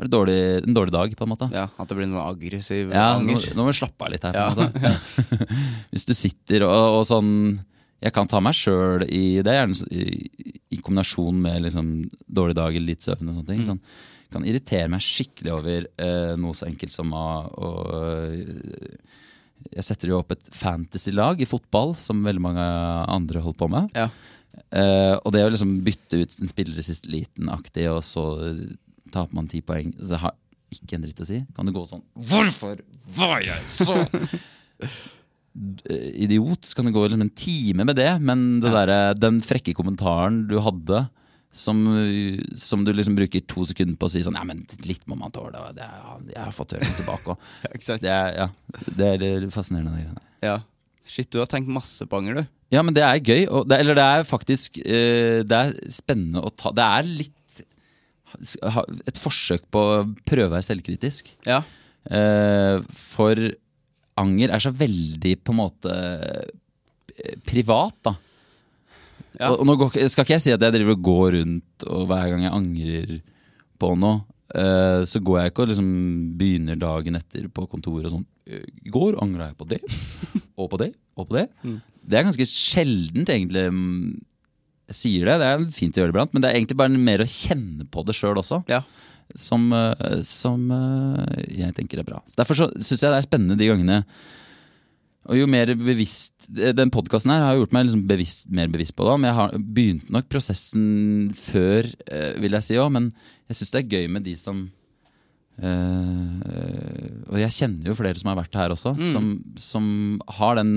er det dårlig, en dårlig dag, på en måte. Ja, At det blir sånn aggressiv Ja, nå, anger. nå må vi slappe av litt her. på Ja. en måte. Hvis du sitter og, og sånn Jeg kan ta meg sjøl i det, gjerne i, i kombinasjon med liksom dag eller litt søvn. og sånne ting. Sånn, kan irritere meg skikkelig over eh, noe så enkelt som å, å Jeg setter jo opp et fantasy-lag i fotball, som veldig mange andre holder på med. Ja. Eh, og det å liksom bytte ut en spiller i siste liten-aktig, og så taper man ti poeng Så jeg har ikke en dritt å si. Kan det gå sånn Hvorfor var jeg så idiot? Så kan det gå liksom en time med det, men det derre- den frekke kommentaren du hadde som, som du liksom bruker to sekunder på å si sånn Ja, men litt må man tåle. og Det jeg har fått høre det tilbake. Og det, er, ja, det er fascinerende. de greiene. Ja. Shit, du har tenkt masse på anger, du. Ja, men det er gøy. Og det, eller det er faktisk eh, Det er spennende å ta Det er litt et forsøk på å prøve å være selvkritisk. Ja. Eh, for anger er så veldig på en måte privat, da. Ja. Og, og nå går, skal ikke jeg si at jeg driver og går rundt og hver gang jeg angrer på noe, uh, så går jeg ikke og liksom begynner dagen etter på kontoret og sånn «Eh, I går angra jeg på det, og på det, og på det. Det er ganske sjeldent, egentlig. mm, Jeg sier det, det er fint å gjøre det iblant, men det er egentlig bare mer å kjenne på det sjøl også Ja. som, eh, som eh, jeg tenker er bra. Så derfor syns jeg det er spennende de gangene Og jo mer bevisst Den podkasten her har gjort meg liksom bevisst, mer bevisst på det. Men jeg har begynt nok prosessen før, eh, vil jeg si òg. Men jeg syns det er gøy med de som øh, Og jeg kjenner jo flere som har vært her også, som, som har den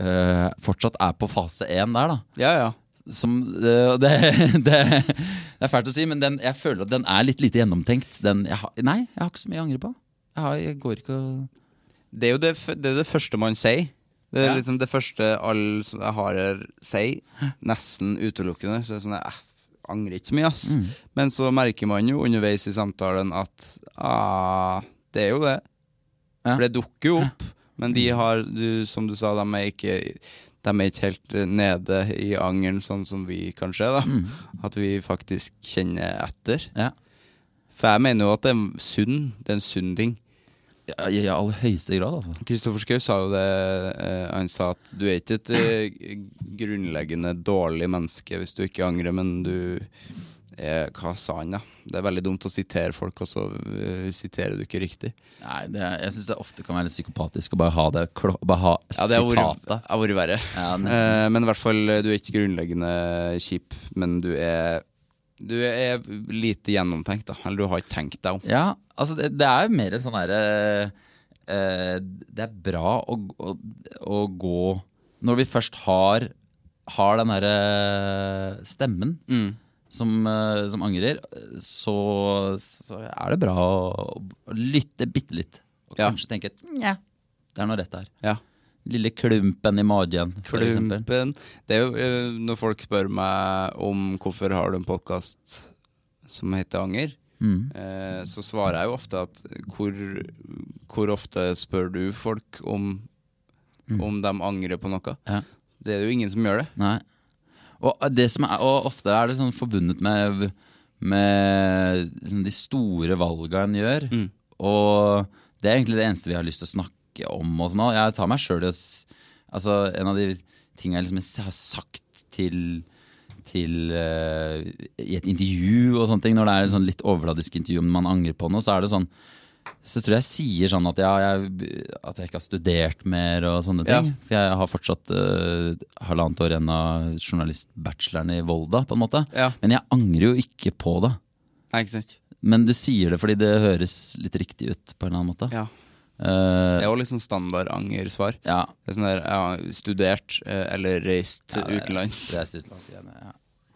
øh, Fortsatt er på fase én der, da Ja, ja. som øh, det, det, det er fælt å si, men den, jeg føler at den er litt lite gjennomtenkt. Den, jeg har, nei, jeg har ikke så mye å angre på. Jeg, har, jeg går ikke og Det er jo det, det, er det første man sier. Det er Ja. liksom det første alle som jeg har her, sier. Nesten utelukkende. Så det er sånn Jeg angrer ikke så mye, ass. Mm. Men så merker man jo underveis i samtalen at ah, det er jo det. Ja. For det dukker jo opp. Men de har, du, som du sa, de er ikke de er ikke helt nede i angeren, sånn som vi kanskje er. Mm. At vi faktisk kjenner etter. Ja. For jeg mener jo at det er sunn. Det er en sunn ting. Ja, I aller høyeste grad, altså. Kristoffer Schou sa jo det. eh, han sa at du er ikke et eh, grunnleggende dårlig menneske hvis du ikke angrer, men du eh, Hva sa han, da? Det er veldig dumt å sitere folk, og så eh, siterer du ikke riktig. Nei, det, er- jeg syns det ofte kan være litt psykopatisk å bare ha det bare ha Ja, det sitatet. har vært verre. Ja. Eh, men i hvert fall, du er ikke grunnleggende kjip, men du er Du er lite gjennomtenkt, da. Eller du har ikke tenkt deg om. Ja, altså det, det er jo mer en sånn derre eh, Det er bra å, å, å gå Når vi først har, har den derre stemmen som, eh, som angrer, så, så er det bra å, lytte bitte litt. Og Ja. kanskje tenke at nja, det er noe rett der. Ja. Lille klumpen i magen. Klumpen. Det er jo eh, når folk spør meg om hvorfor har du en podkast som heter Anger, Mm. eh, så svarer jeg jo ofte at hvor, hvor ofte spør du folk om, om de angrer på noe? Ja. Det er jo ingen som gjør det. Nei. Og, det som er, og ofte er det sånn forbundet med, med sånn de store valga en gjør. Mm. Og det er egentlig det eneste vi har lyst til å snakke om. Og sånn. Jeg tar meg sjøl i altså, En av de tingene jeg liksom har sagt til, til uh, i et intervju og sånne ting, når det er et sånn litt overfladisk intervju om man angrer på noe, så er det sånn så tror jeg jeg sier sånn at, jeg, jeg, at jeg ikke har studert mer og sånne ting. Ja. For jeg har fortsatt uh, halvannet år igjen av journalistbacheloren i Volda, på en måte. Ja. Men jeg angrer jo ikke på det. Nei, ikke sant? Men du sier det fordi det høres litt riktig ut, på en eller annen måte. Ja. Eh, Det er jo liksom standard angersvar. ja. Det er sånn der, ja, studert eh, eller reist Ja, utenlands. Reist, utenlands igjen, ja.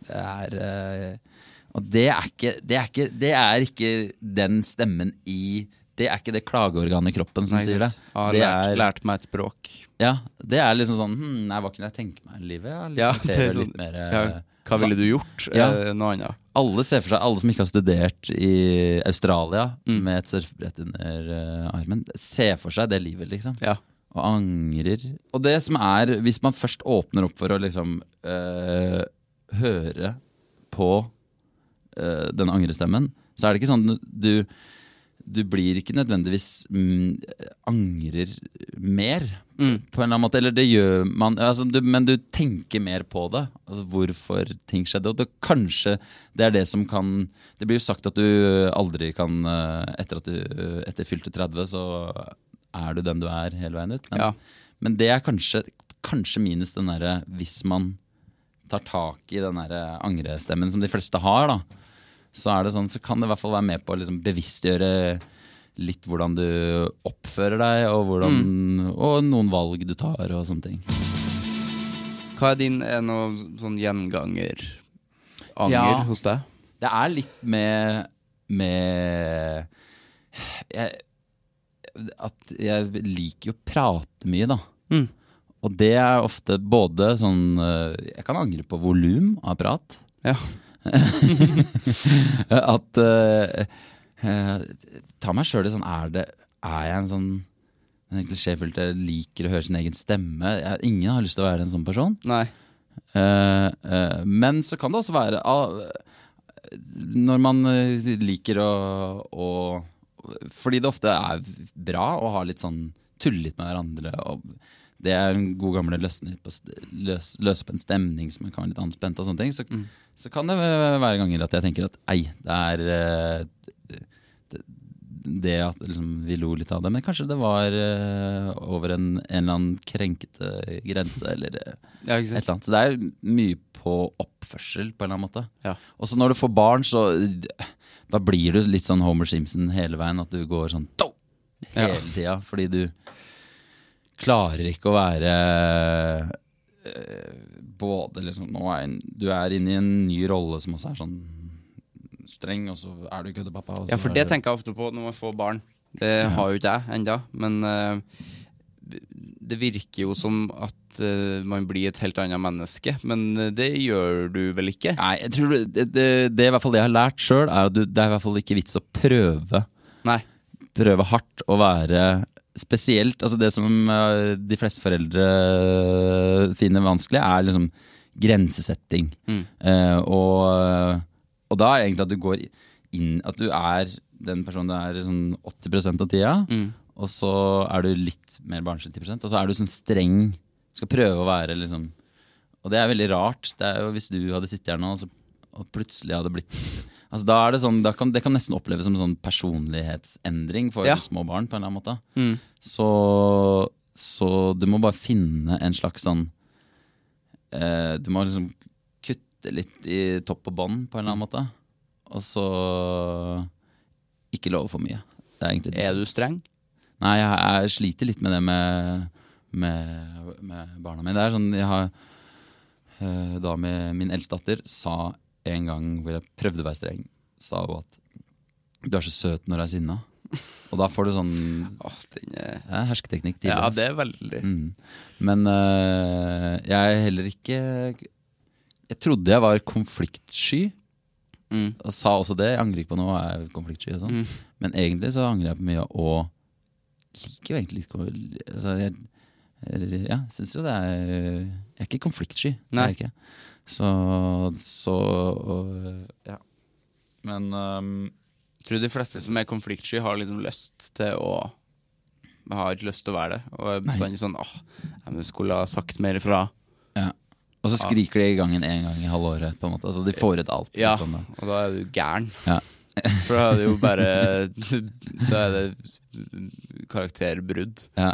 Det er uh, Og det er, ikke, det, er ikke, det er ikke den stemmen i Det er ikke det klageorganet i kroppen som Nei, sier det. Jeg har det lært, er, lært meg et språk. Ja, det er liksom sånn hm, Nei, hva kunne jeg tenke meg i livet? Ja, Ja, det er sånn, mer, ja, hva ville du gjort? Ja. Eh, noe annet. Alle ser for seg, alle som ikke har studert i Australia Mm. med et surfebrett under uh, armen, ser for seg det livet, liksom. Ja. Og angrer. Og det som er, hvis man først åpner opp for å liksom uh, høre på uh, den angrestemmen, så er det ikke sånn du du blir ikke nødvendigvis mm, angrer mer, Mm. på en eller annen måte. Eller det gjør man, altså, du, men du tenker mer på det. Altså, hvorfor ting skjedde. Og det, kanskje det er det som kan Det blir jo sagt at du aldri kan eh, Etter at du etter fylte 30, så er du den du er hele veien ut. Men, Ja. men det er kanskje, kanskje minus den derre hvis man tar tak i den derre angrestemmen som de fleste har, da så er det sånn, så kan det i hvert fall være med på å liksom bevisstgjøre litt hvordan du oppfører deg, og, hvordan, og noen valg du tar og sånne ting. Hva er din er noe sånn gjenganger anger Ja. hos deg? Det er litt med, med jeg, At jeg liker jo å prate mye, da. Mm. Og det er ofte både sånn eh, Jeg kan angre på volum av prat. Ja. At uh, Ta meg sjøl i sånn Er det Er jeg en sånn en klisjéfylt jeg liker å høre sin egen stemme? Jeg, ingen har lyst til å være en sånn person. Nei. Uh, men så kan det også være ah, Når man liker å, å Fordi det ofte er bra å ha litt sånn tulle litt med hverandre. Og det er en god gamle løsning på, løs, løse opp en stemning som kan være litt anspent. og sånne ting Så, så kan det være ganger at jeg tenker at ei, det er eh, det, det at liksom, vi lo litt av det. Men kanskje det var eh, over en, en eller annen krenkete grense. Eller eh, Ja, et eller annet. Så det er mye på oppførsel på en eller annen måte. Ja. Og så når du får barn, så da blir du litt sånn Homer Simpson hele veien. At du går sånn! Ja. hele tida. Fordi du klarer ikke å være både liksom nå er en, Du er inne i en ny rolle som også er sånn streng, og så er du køddepappa. Ja, for det tenker jeg ofte på når man får barn. Det har jo ikke jeg ennå, men uh, det virker jo som at uh, man blir et helt annet menneske. Men eh, det gjør du vel ikke? Nei, jeg tror det, det, det, det i hvert fall det jeg har lært sjøl, er at du, det er i hvert fall ikke vits å prøve. Nei. Prøve hardt å være spesielt Altså det som eh, de fleste foreldre finner vanskelig, er liksom grensesetting. Mm. Eh, og, og da er det egentlig at du går inn At du er den personen du er sånn 80 av tida. Mm. Og så er du litt mer barnslig 10 og så er du sånn streng. Skal prøve å være liksom Og det er veldig rart. Det er jo Hvis du hadde sittet her nå og plutselig hadde blitt Altså da er Det sånn, kan, det kan nesten oppleves som en sånn personlighetsendring for Ja. små barn. på en eller annen måte Mm. så, så du må bare finne en slags sånn eh, Du må liksom kutte litt i topp og bånd på en eller annen måte. Og så ikke love for mye. Er. Er du streng? Nei, jeg, jeg sliter litt med det med, med, med barna mine. Det er sånn, jeg har eh, Da med min eldste datter sa en gang hvor jeg prøvde å være streng, sa hun at du er så søt når du er sinna. Og da får du sånn oh, den er ja, hersketeknikk. tidlig, Ja, det er veldig. Mm. Men øh, jeg er heller ikke Jeg trodde jeg var konfliktsky, Mm. og sa også det. Jeg angrer ikke på noe, jeg er konfliktsky og sånn. Mm. Men egentlig så angrer jeg på mye, og liker jo egentlig litt altså, jeg, jeg, jeg syns jo det er Jeg er ikke konfliktsky. Det Nei. er jeg ikke. Så, så og, Ja. Men um, Jeg tror de fleste som er konfliktsky, har liksom lyst til å Har ikke lyst til å være det. Og er bestandig sånn åh, jeg skulle ha sagt mer ifra. ja. Og så skriker de i gangen én gang i halvåret. på en måte Altså De får ut alt. Ja, sånn, da. og da er du gæren. Ja. For da er det jo bare Da er det karakterbrudd. Ja.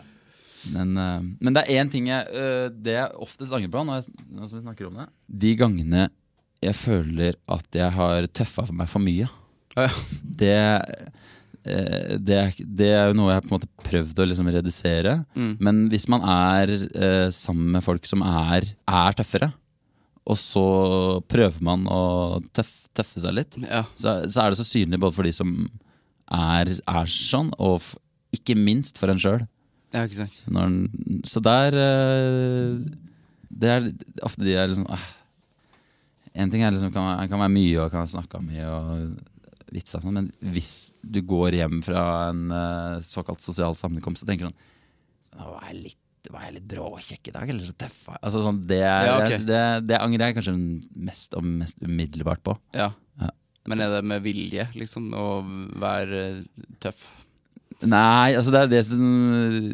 Men, eh, men det er én ting jeg eh, Det jeg oftest angrer på når, jeg, når vi snakker om det De gangene jeg føler at jeg har tøffa for meg for mye. Ja, Det, eh, det, det er jo noe jeg på en måte prøvd å liksom redusere. Mm. Men hvis man er sammen med folk som er, er tøffere, og så prøver man å tøff, tøffe seg litt, ja. så, så er det så synlig både for de som er, er sånn, og ikke minst for en sjøl. Ja ikke sant. Den- Så der eh, Det er ofte de er liksom ah. En ting er liksom, kan, være- kan være mye og kan snakke mye og vitser, og sånn, men hvis du går hjem fra en eh, såkalt sosial sammenkomst og tenker sånn «Nå Var jeg litt, var jeg litt bråkjekk i dag, eller så tøffa Altså sånn, det, Ja, ok. det, det angrer jeg kanskje mest og mest umiddelbart på. Ja. Ja. Men er det med vilje, liksom, å være tøff? Nei, altså det er det som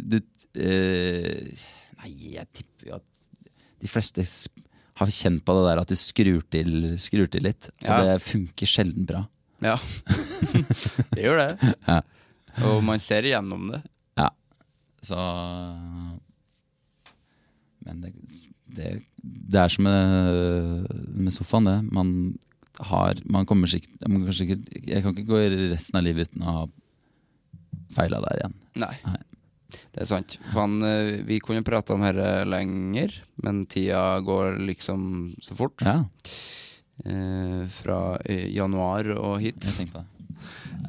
du eh, Nei, jeg tipper jo at de fleste har kjent på det der at du skrur til, skrur til litt. Og Ja. det funker sjelden bra. Ja. det gjør det. Ja. Og man ser igjennom det. Ja. Så Men det, det, det er som med, med sofaen, det. Man har Man kommer sikkert, man sikkert Jeg kan ikke gå resten av livet uten å ha feila der igjen. Nei. Nei. Det er sant. Faen, eh, vi kunne prata om dette lenger, men tida går liksom så fort. Ja, Eh, fra eh, januar og hit. jeg tenker på det.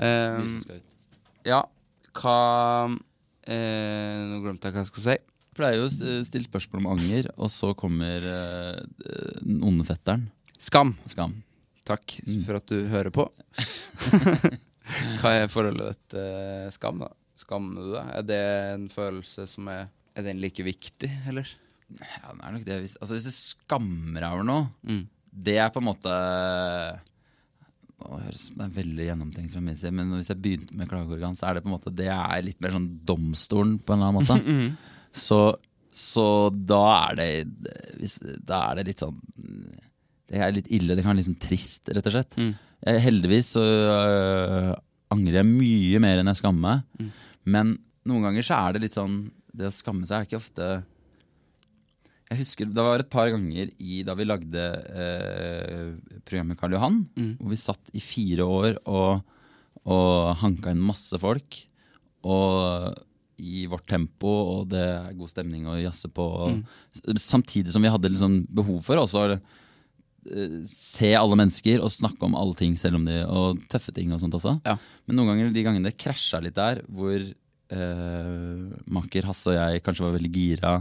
Eh, ja, hva eh, Nå glemte jeg hva jeg skal si. pleier jo å st- stille spørsmål om anger, og så kommer eh, den onde fetteren. Skam. Skam. Takk Mm. for at du hører på. hva er forholdet ditt til skam, da? Skammer du deg? Er det en følelse som er Er den like viktig, eller? Ja, det er nok det. Hvis, altså, hvis du skammer deg over noe, Mm. det er på en måte Nå høres Det er veldig gjennomtenkt fra min side, men hvis jeg begynte med klageorgan, så er det på en måte Det er litt mer sånn domstolen, på en eller annen måte. så, så da er det hvis, Da er det litt sånn Det er litt ille. Det kan være litt sånn trist, rett og slett. Mm. Jeg, heldigvis så øh, angrer jeg mye mer enn jeg skammer meg. Men noen ganger så er det litt sånn Det å skamme seg er ikke ofte Jeg husker Det var et par ganger i, da vi lagde eh, programmet Karl Johan, hvor vi satt i fire år og, og hanka inn masse folk. Og i vårt tempo, og det er god stemning å jazze på. Og, mm. Samtidig som vi hadde liksom behov for også eh, se alle mennesker og snakke om alle ting, selv om de Og tøffe ting og sånt også. Ja. Men noen ganger, de gangene det krasja litt der, hvor eh, makker Hasse og jeg kanskje var veldig gira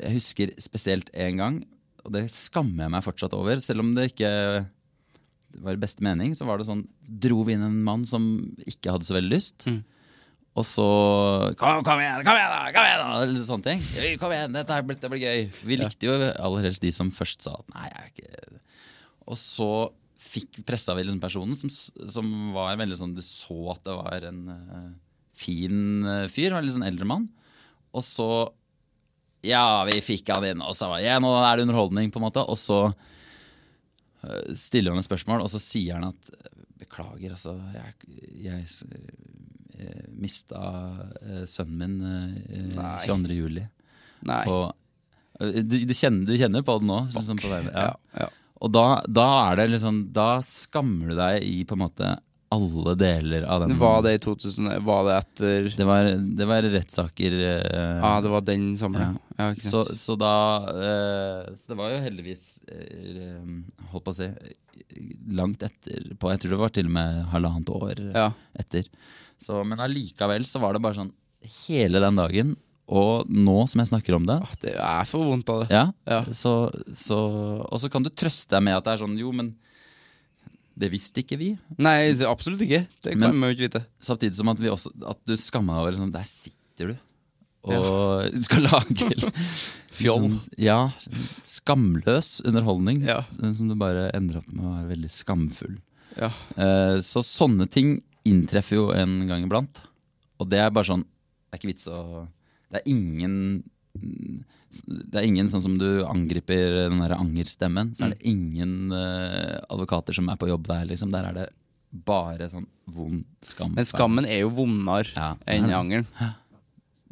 Jeg husker spesielt én gang, og det skammer jeg meg fortsatt over, selv om det ikke var i beste mening, så var det sånn Dro vi inn en mann som ikke hadde så veldig lyst. Og så Kom, kom igjen, kom igjen, da! Kom igjen da Eller sånne ting. Kom igjen, dette, er, det blir gøy. Vi likte jo aller helst de som først sa at nei, jeg er ikke Og så fikk pressa vi liksom personen som, som var veldig sånn Du så at det var en uh, fin uh, fyr, var en litt sånn eldre mann. Og så Ja, vi fikk han inn, og så Ja, nå er det underholdning, på en måte. Og så uh, stiller han et spørsmål, og så sier han at Beklager, altså. Jeg, jeg mista eh, sønnen min eh, Nei. 22. juli. Nei. Og, eh, du, du, kjenner, du kjenner på det nå? Liksom på det, ja. Ja, ja. Og da, da er det liksom Da skammer du deg i på en måte alle deler av den Var det i 2000 Var det etter Det var, det var rettssaker eh, Ja, det var den sommeren. Ja. Ja, så, så da eh, Så det var jo heldigvis eh, Holdt på å si Langt etterpå. Jeg tror det var til og med halvannet år Ja. etter. Så, men allikevel så var det bare sånn hele den dagen, og nå som jeg snakker om det Åh, Det er for vondt av det. ja, Ja. Så, så, Og så kan du trøste deg med at det er sånn Jo, men det visste ikke vi. Nei, absolutt ikke. Det kan Men- man jo ikke vite. Samtidig som at, vi også, at du skammer deg over sånn, Der sitter du og skal lage Fjoll. Sånn, ja, skamløs underholdning Ja. som du bare ender opp med å være veldig skamfull. Ja. Eh, så sånne ting inntreffer jo en gang iblant. Og det er bare sånn Det er ikke vits å Det er ingen Det er ingen sånn som du angriper den der angerstemmen. Så er det ingen uh, advokater som er på jobb der, liksom. Der er det bare sånn vond skam. Men skammen er jo vondere Ja. enn angeren.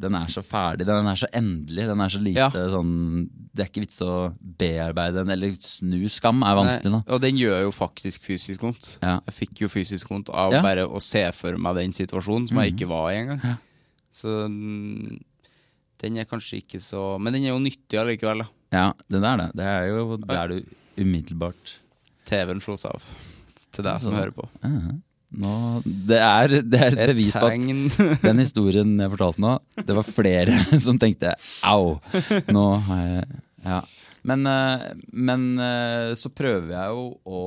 Den er så ferdig, den er så endelig. Den er så lite Ja. sånn Det er ikke vits å bearbeide den, eller snu skam er vanskelig, da. Og den gjør jo faktisk fysisk vondt. Ja. Jeg fikk jo fysisk vondt av Ja. bare å se for meg den situasjonen som jeg Mhm. ikke var i engang. Så mm, den er kanskje ikke så Men den er jo nyttig allikevel, da. Ja, den er det. Det er jo det er du umiddelbart TV-en slås av. Til deg som hører på. Ja. Nå, det, er, det er et bevis på at den historien jeg fortalte nå, det var flere som tenkte au, nå har jeg Ja. Men, eh, men eh, så prøver jeg jo å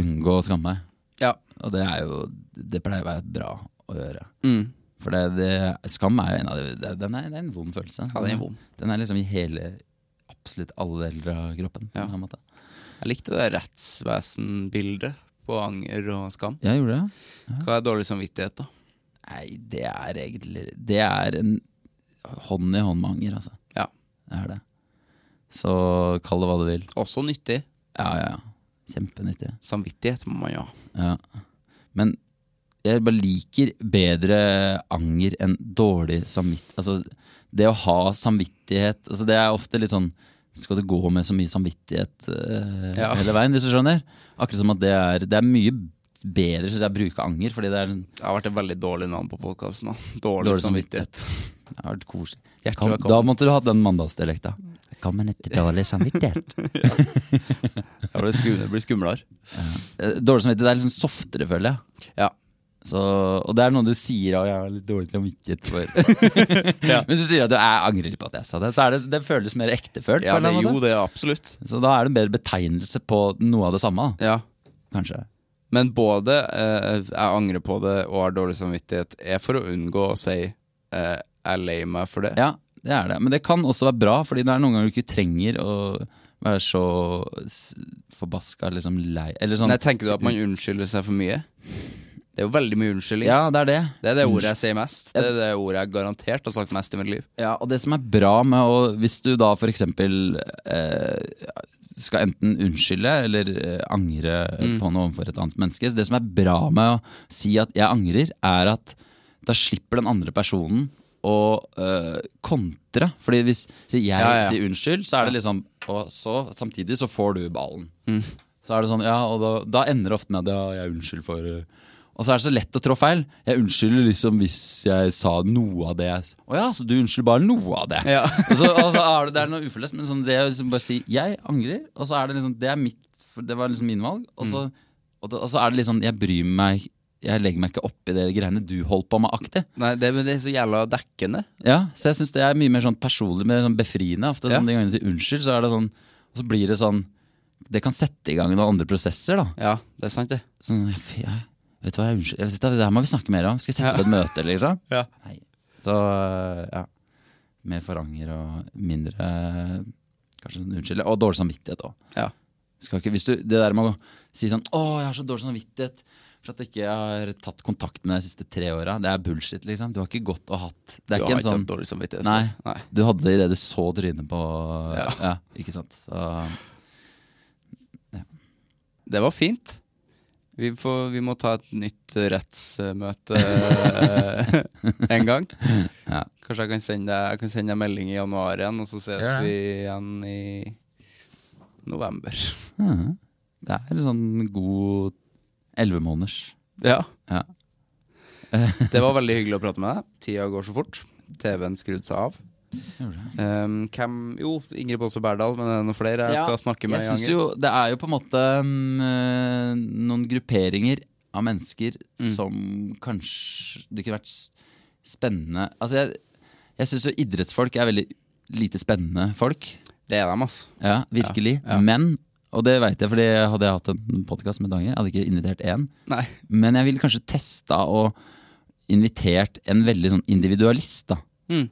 unngå å skamme meg. ja. Og det er jo Det pleier å være bra å gjøre. Mm. For det, det, skam er jo en av de det- Den er, det er en vond følelse. Ja, den er vond. Den er liksom i hele Absolutt alle deler av kroppen. Ja. Jeg likte det rettsvesenbildet på anger og skam. Jeg gjorde det. Hva er dårlig samvittighet, da? Nei, det er egentlig Det er en hånd i hånd med anger, altså. Ja. Det er det. Så kall det hva du vil. Også nyttig. Ja, ja, ja. Kjempenyttig. Samvittighet må man jo ha. Ja. Men jeg bare liker bedre anger enn dårlig samvittighet. Altså, det å ha samvittighet altså Det er ofte litt sånn Skal du gå med så mye samvittighet uh, Ja. hele veien, hvis du skjønner? Akkurat som at det er, det er mye bedre synes jeg, å bruke anger, fordi det er sånn- Det har vært et veldig dårlig navn på podkasten. Dårlig, Dårlig samvittighet. det har vært koselig. Kan, da måtte du hatt den mandagsdialekta. Kan man ikke dårlig samvittighet? Ja, det blir skumlere. Eh, Dårlig samvittighet det er liksom softere, føler jeg. Ja. Så, og det er noe du sier og jeg har litt dårlig samvittighet for. Hvis du sier at du jeg angrer på at jeg sa det, så er det, det føles mer ektefølt. ja det, jo, det er absolutt. Så da er det en bedre betegnelse på noe av det samme, Ja. kanskje. Men både eh, jeg angrer på det og har dårlig samvittighet, er for å unngå å si eh, jeg er lei meg for det. Ja, det er det. Men det kan også være bra, fordi det er noen ganger du ikke trenger å være så forbaska liksom lei Eller sånn Nei, tenker du at man unnskylder seg for mye? Det er jo veldig mye unnskyldning. Ja, det er det. Det er det ordet jeg sier mest. Det er det ordet jeg garantert har sagt mest i mitt liv. Ja, og det som er bra med å Hvis du da eksempel eh, skal enten unnskylde eller eh, angre på noe overfor et annet menneske Det som er bra med å si at 'jeg angrer', er at da slipper den andre personen å eh, kontre. Fordi hvis jeg Ja, ja. sier unnskyld, så er det liksom Og så samtidig så får du ballen. Så er det sånn, ja, og da, da ender det ofte med at ja, jeg er unnskyld for eh, Og så er det så lett å trå feil. Jeg unnskylder liksom hvis jeg sa noe av det jeg. Å ja, så du unnskylder bare noe av det. Ja. og så, og så er det, det er noe uforløst, men sånn, det å liksom bare si 'jeg angrer', og så er det liksom Det er mitt for Det var liksom min valg. Og så, og, det, og så er det liksom Jeg bryr meg Jeg legger meg ikke oppi det greiene du holdt på med aktig. Nei, det, men det er så jævla dekkende. Ja, Så jeg syns det er mye mer sånn personlig, mer sånn befriende. Ofte Ja. sånn, De gangene du sier unnskyld, så er det sånn Og så blir det sånn Det kan sette i gang noen andre prosesser, da. Ja, det er sant, det. Sånn, jeg, jeg, vet du hva, jeg unnskyld Det her må vi snakke mer om. Skal vi sette opp et møte, liksom? Ja. Nei. Så ja. Mer foranger og mindre Kanskje sånn unnskyld. Og dårlig samvittighet òg. Ja. Hvis du, det der med å si sånn 'Å, jeg har så dårlig samvittighet for at jeg ikke har tatt kontakt med deg de siste tre åra', det er bullshit, liksom. Du har ikke gått og hatt Det Du har en ikke sånn hatt dårlig samvittighet. Nei. Nei. Du hadde det idet du så trynet på Ja. ja. ikke sant. Så Det var fint. Vi, får, vi må ta et nytt rettsmøte eh, en gang. Ja. Kanskje jeg kan sende deg, jeg kan sende deg melding i januar igjen, og så ses ja. vi igjen i november. ja. Det er sånn god ellevemåneders. Ja. Ja. Det var veldig hyggelig å prate med deg. Tida går så fort. TV-en skrudde seg av. Um, hvem Jo, Ingrid Baase Berdal, men det er noen flere jeg Ja, skal snakke med Jeg synes jo Det er jo på en måte eh, noen grupperinger av mennesker Mm. som kanskje Det kunne vært spennende Altså, jeg, jeg syns jo idrettsfolk er veldig lite spennende folk. Det er dem, altså. Ja, virkelig. Ja, ja. Men, og det veit jeg, fordi hadde jeg hatt en podkast med Danger, jeg hadde ikke invitert én. Nei. Men jeg ville kanskje testa og invitert en veldig sånn individualist, da. Mm.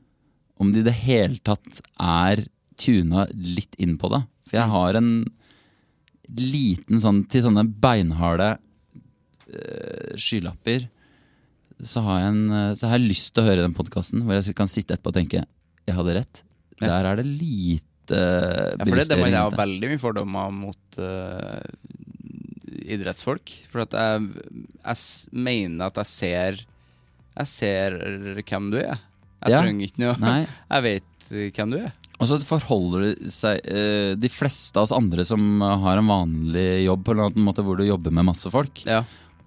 Om de i det hele tatt er tuna litt inn på det. For jeg har en liten sånn til sånne beinharde eh, skylapper. Så har, jeg en, eh, så har jeg lyst til å høre den podkasten hvor jeg kan sitte etterpå og tenke jeg hadde rett. Der er det lite Ja, for det, det må jeg har veldig mye fordommer mot uh, idrettsfolk. For at jeg, jeg mener at jeg ser Jeg ser hvem du er. Jeg Ja. trenger ikke noe Nei. Jeg vet eh, hvem du er. Og så forholder det seg eh, De fleste av oss andre som har en vanlig jobb på en eller annen måte hvor du jobber med masse folk, Ja.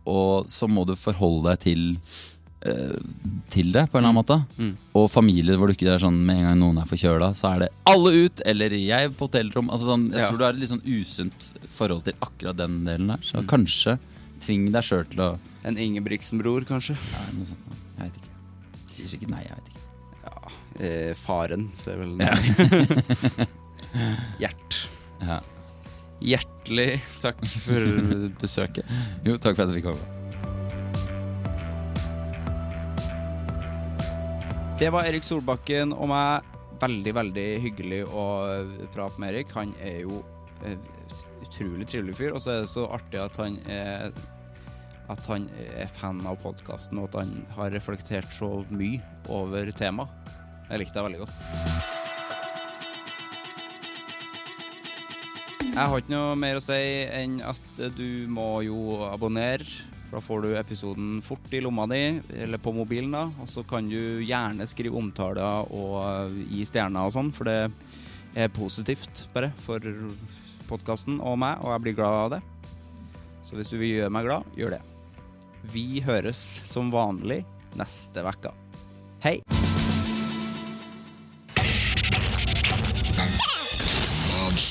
og så må du forholde deg til eh, til det på en eller annen måte. Mm. Og familier hvor du ikke er sånn med en gang noen er forkjøla, så er det alle ut, eller jeg på hotellrom. Altså sånn, jeg Ja. tror du har et litt sånn usunt forhold til akkurat den delen der. Mm. Så kanskje tving deg sjøl til å En Ingebrigtsen-bror, kanskje. Nei, noe sånt. Jeg vet ikke. Sier sikkert nei, jeg vet ikke. Eh, faren, ser er vel Ja. Gjert. Ja. Hjertelig takk for besøket. Jo, takk for at jeg fikk komme. Det var Erik Solbakken og meg. Veldig, veldig hyggelig å prate med Erik. Han er jo eh, utrolig trivelig fyr, og så er det så artig at han er at han er fan av podkasten, og at han har reflektert så mye over temaet. Jeg likte det veldig godt. Jeg har ikke noe mer å si enn at du må jo abonnere. For da får du episoden fort i lomma di, eller på mobilen, da. Og så kan du gjerne skrive omtaler og gi stjerner og sånn, for det er positivt, bare, for podkasten og meg, og jeg blir glad av det. Så hvis du vil gjøre meg glad, gjør det. Vi høres som vanlig neste uke. Hei!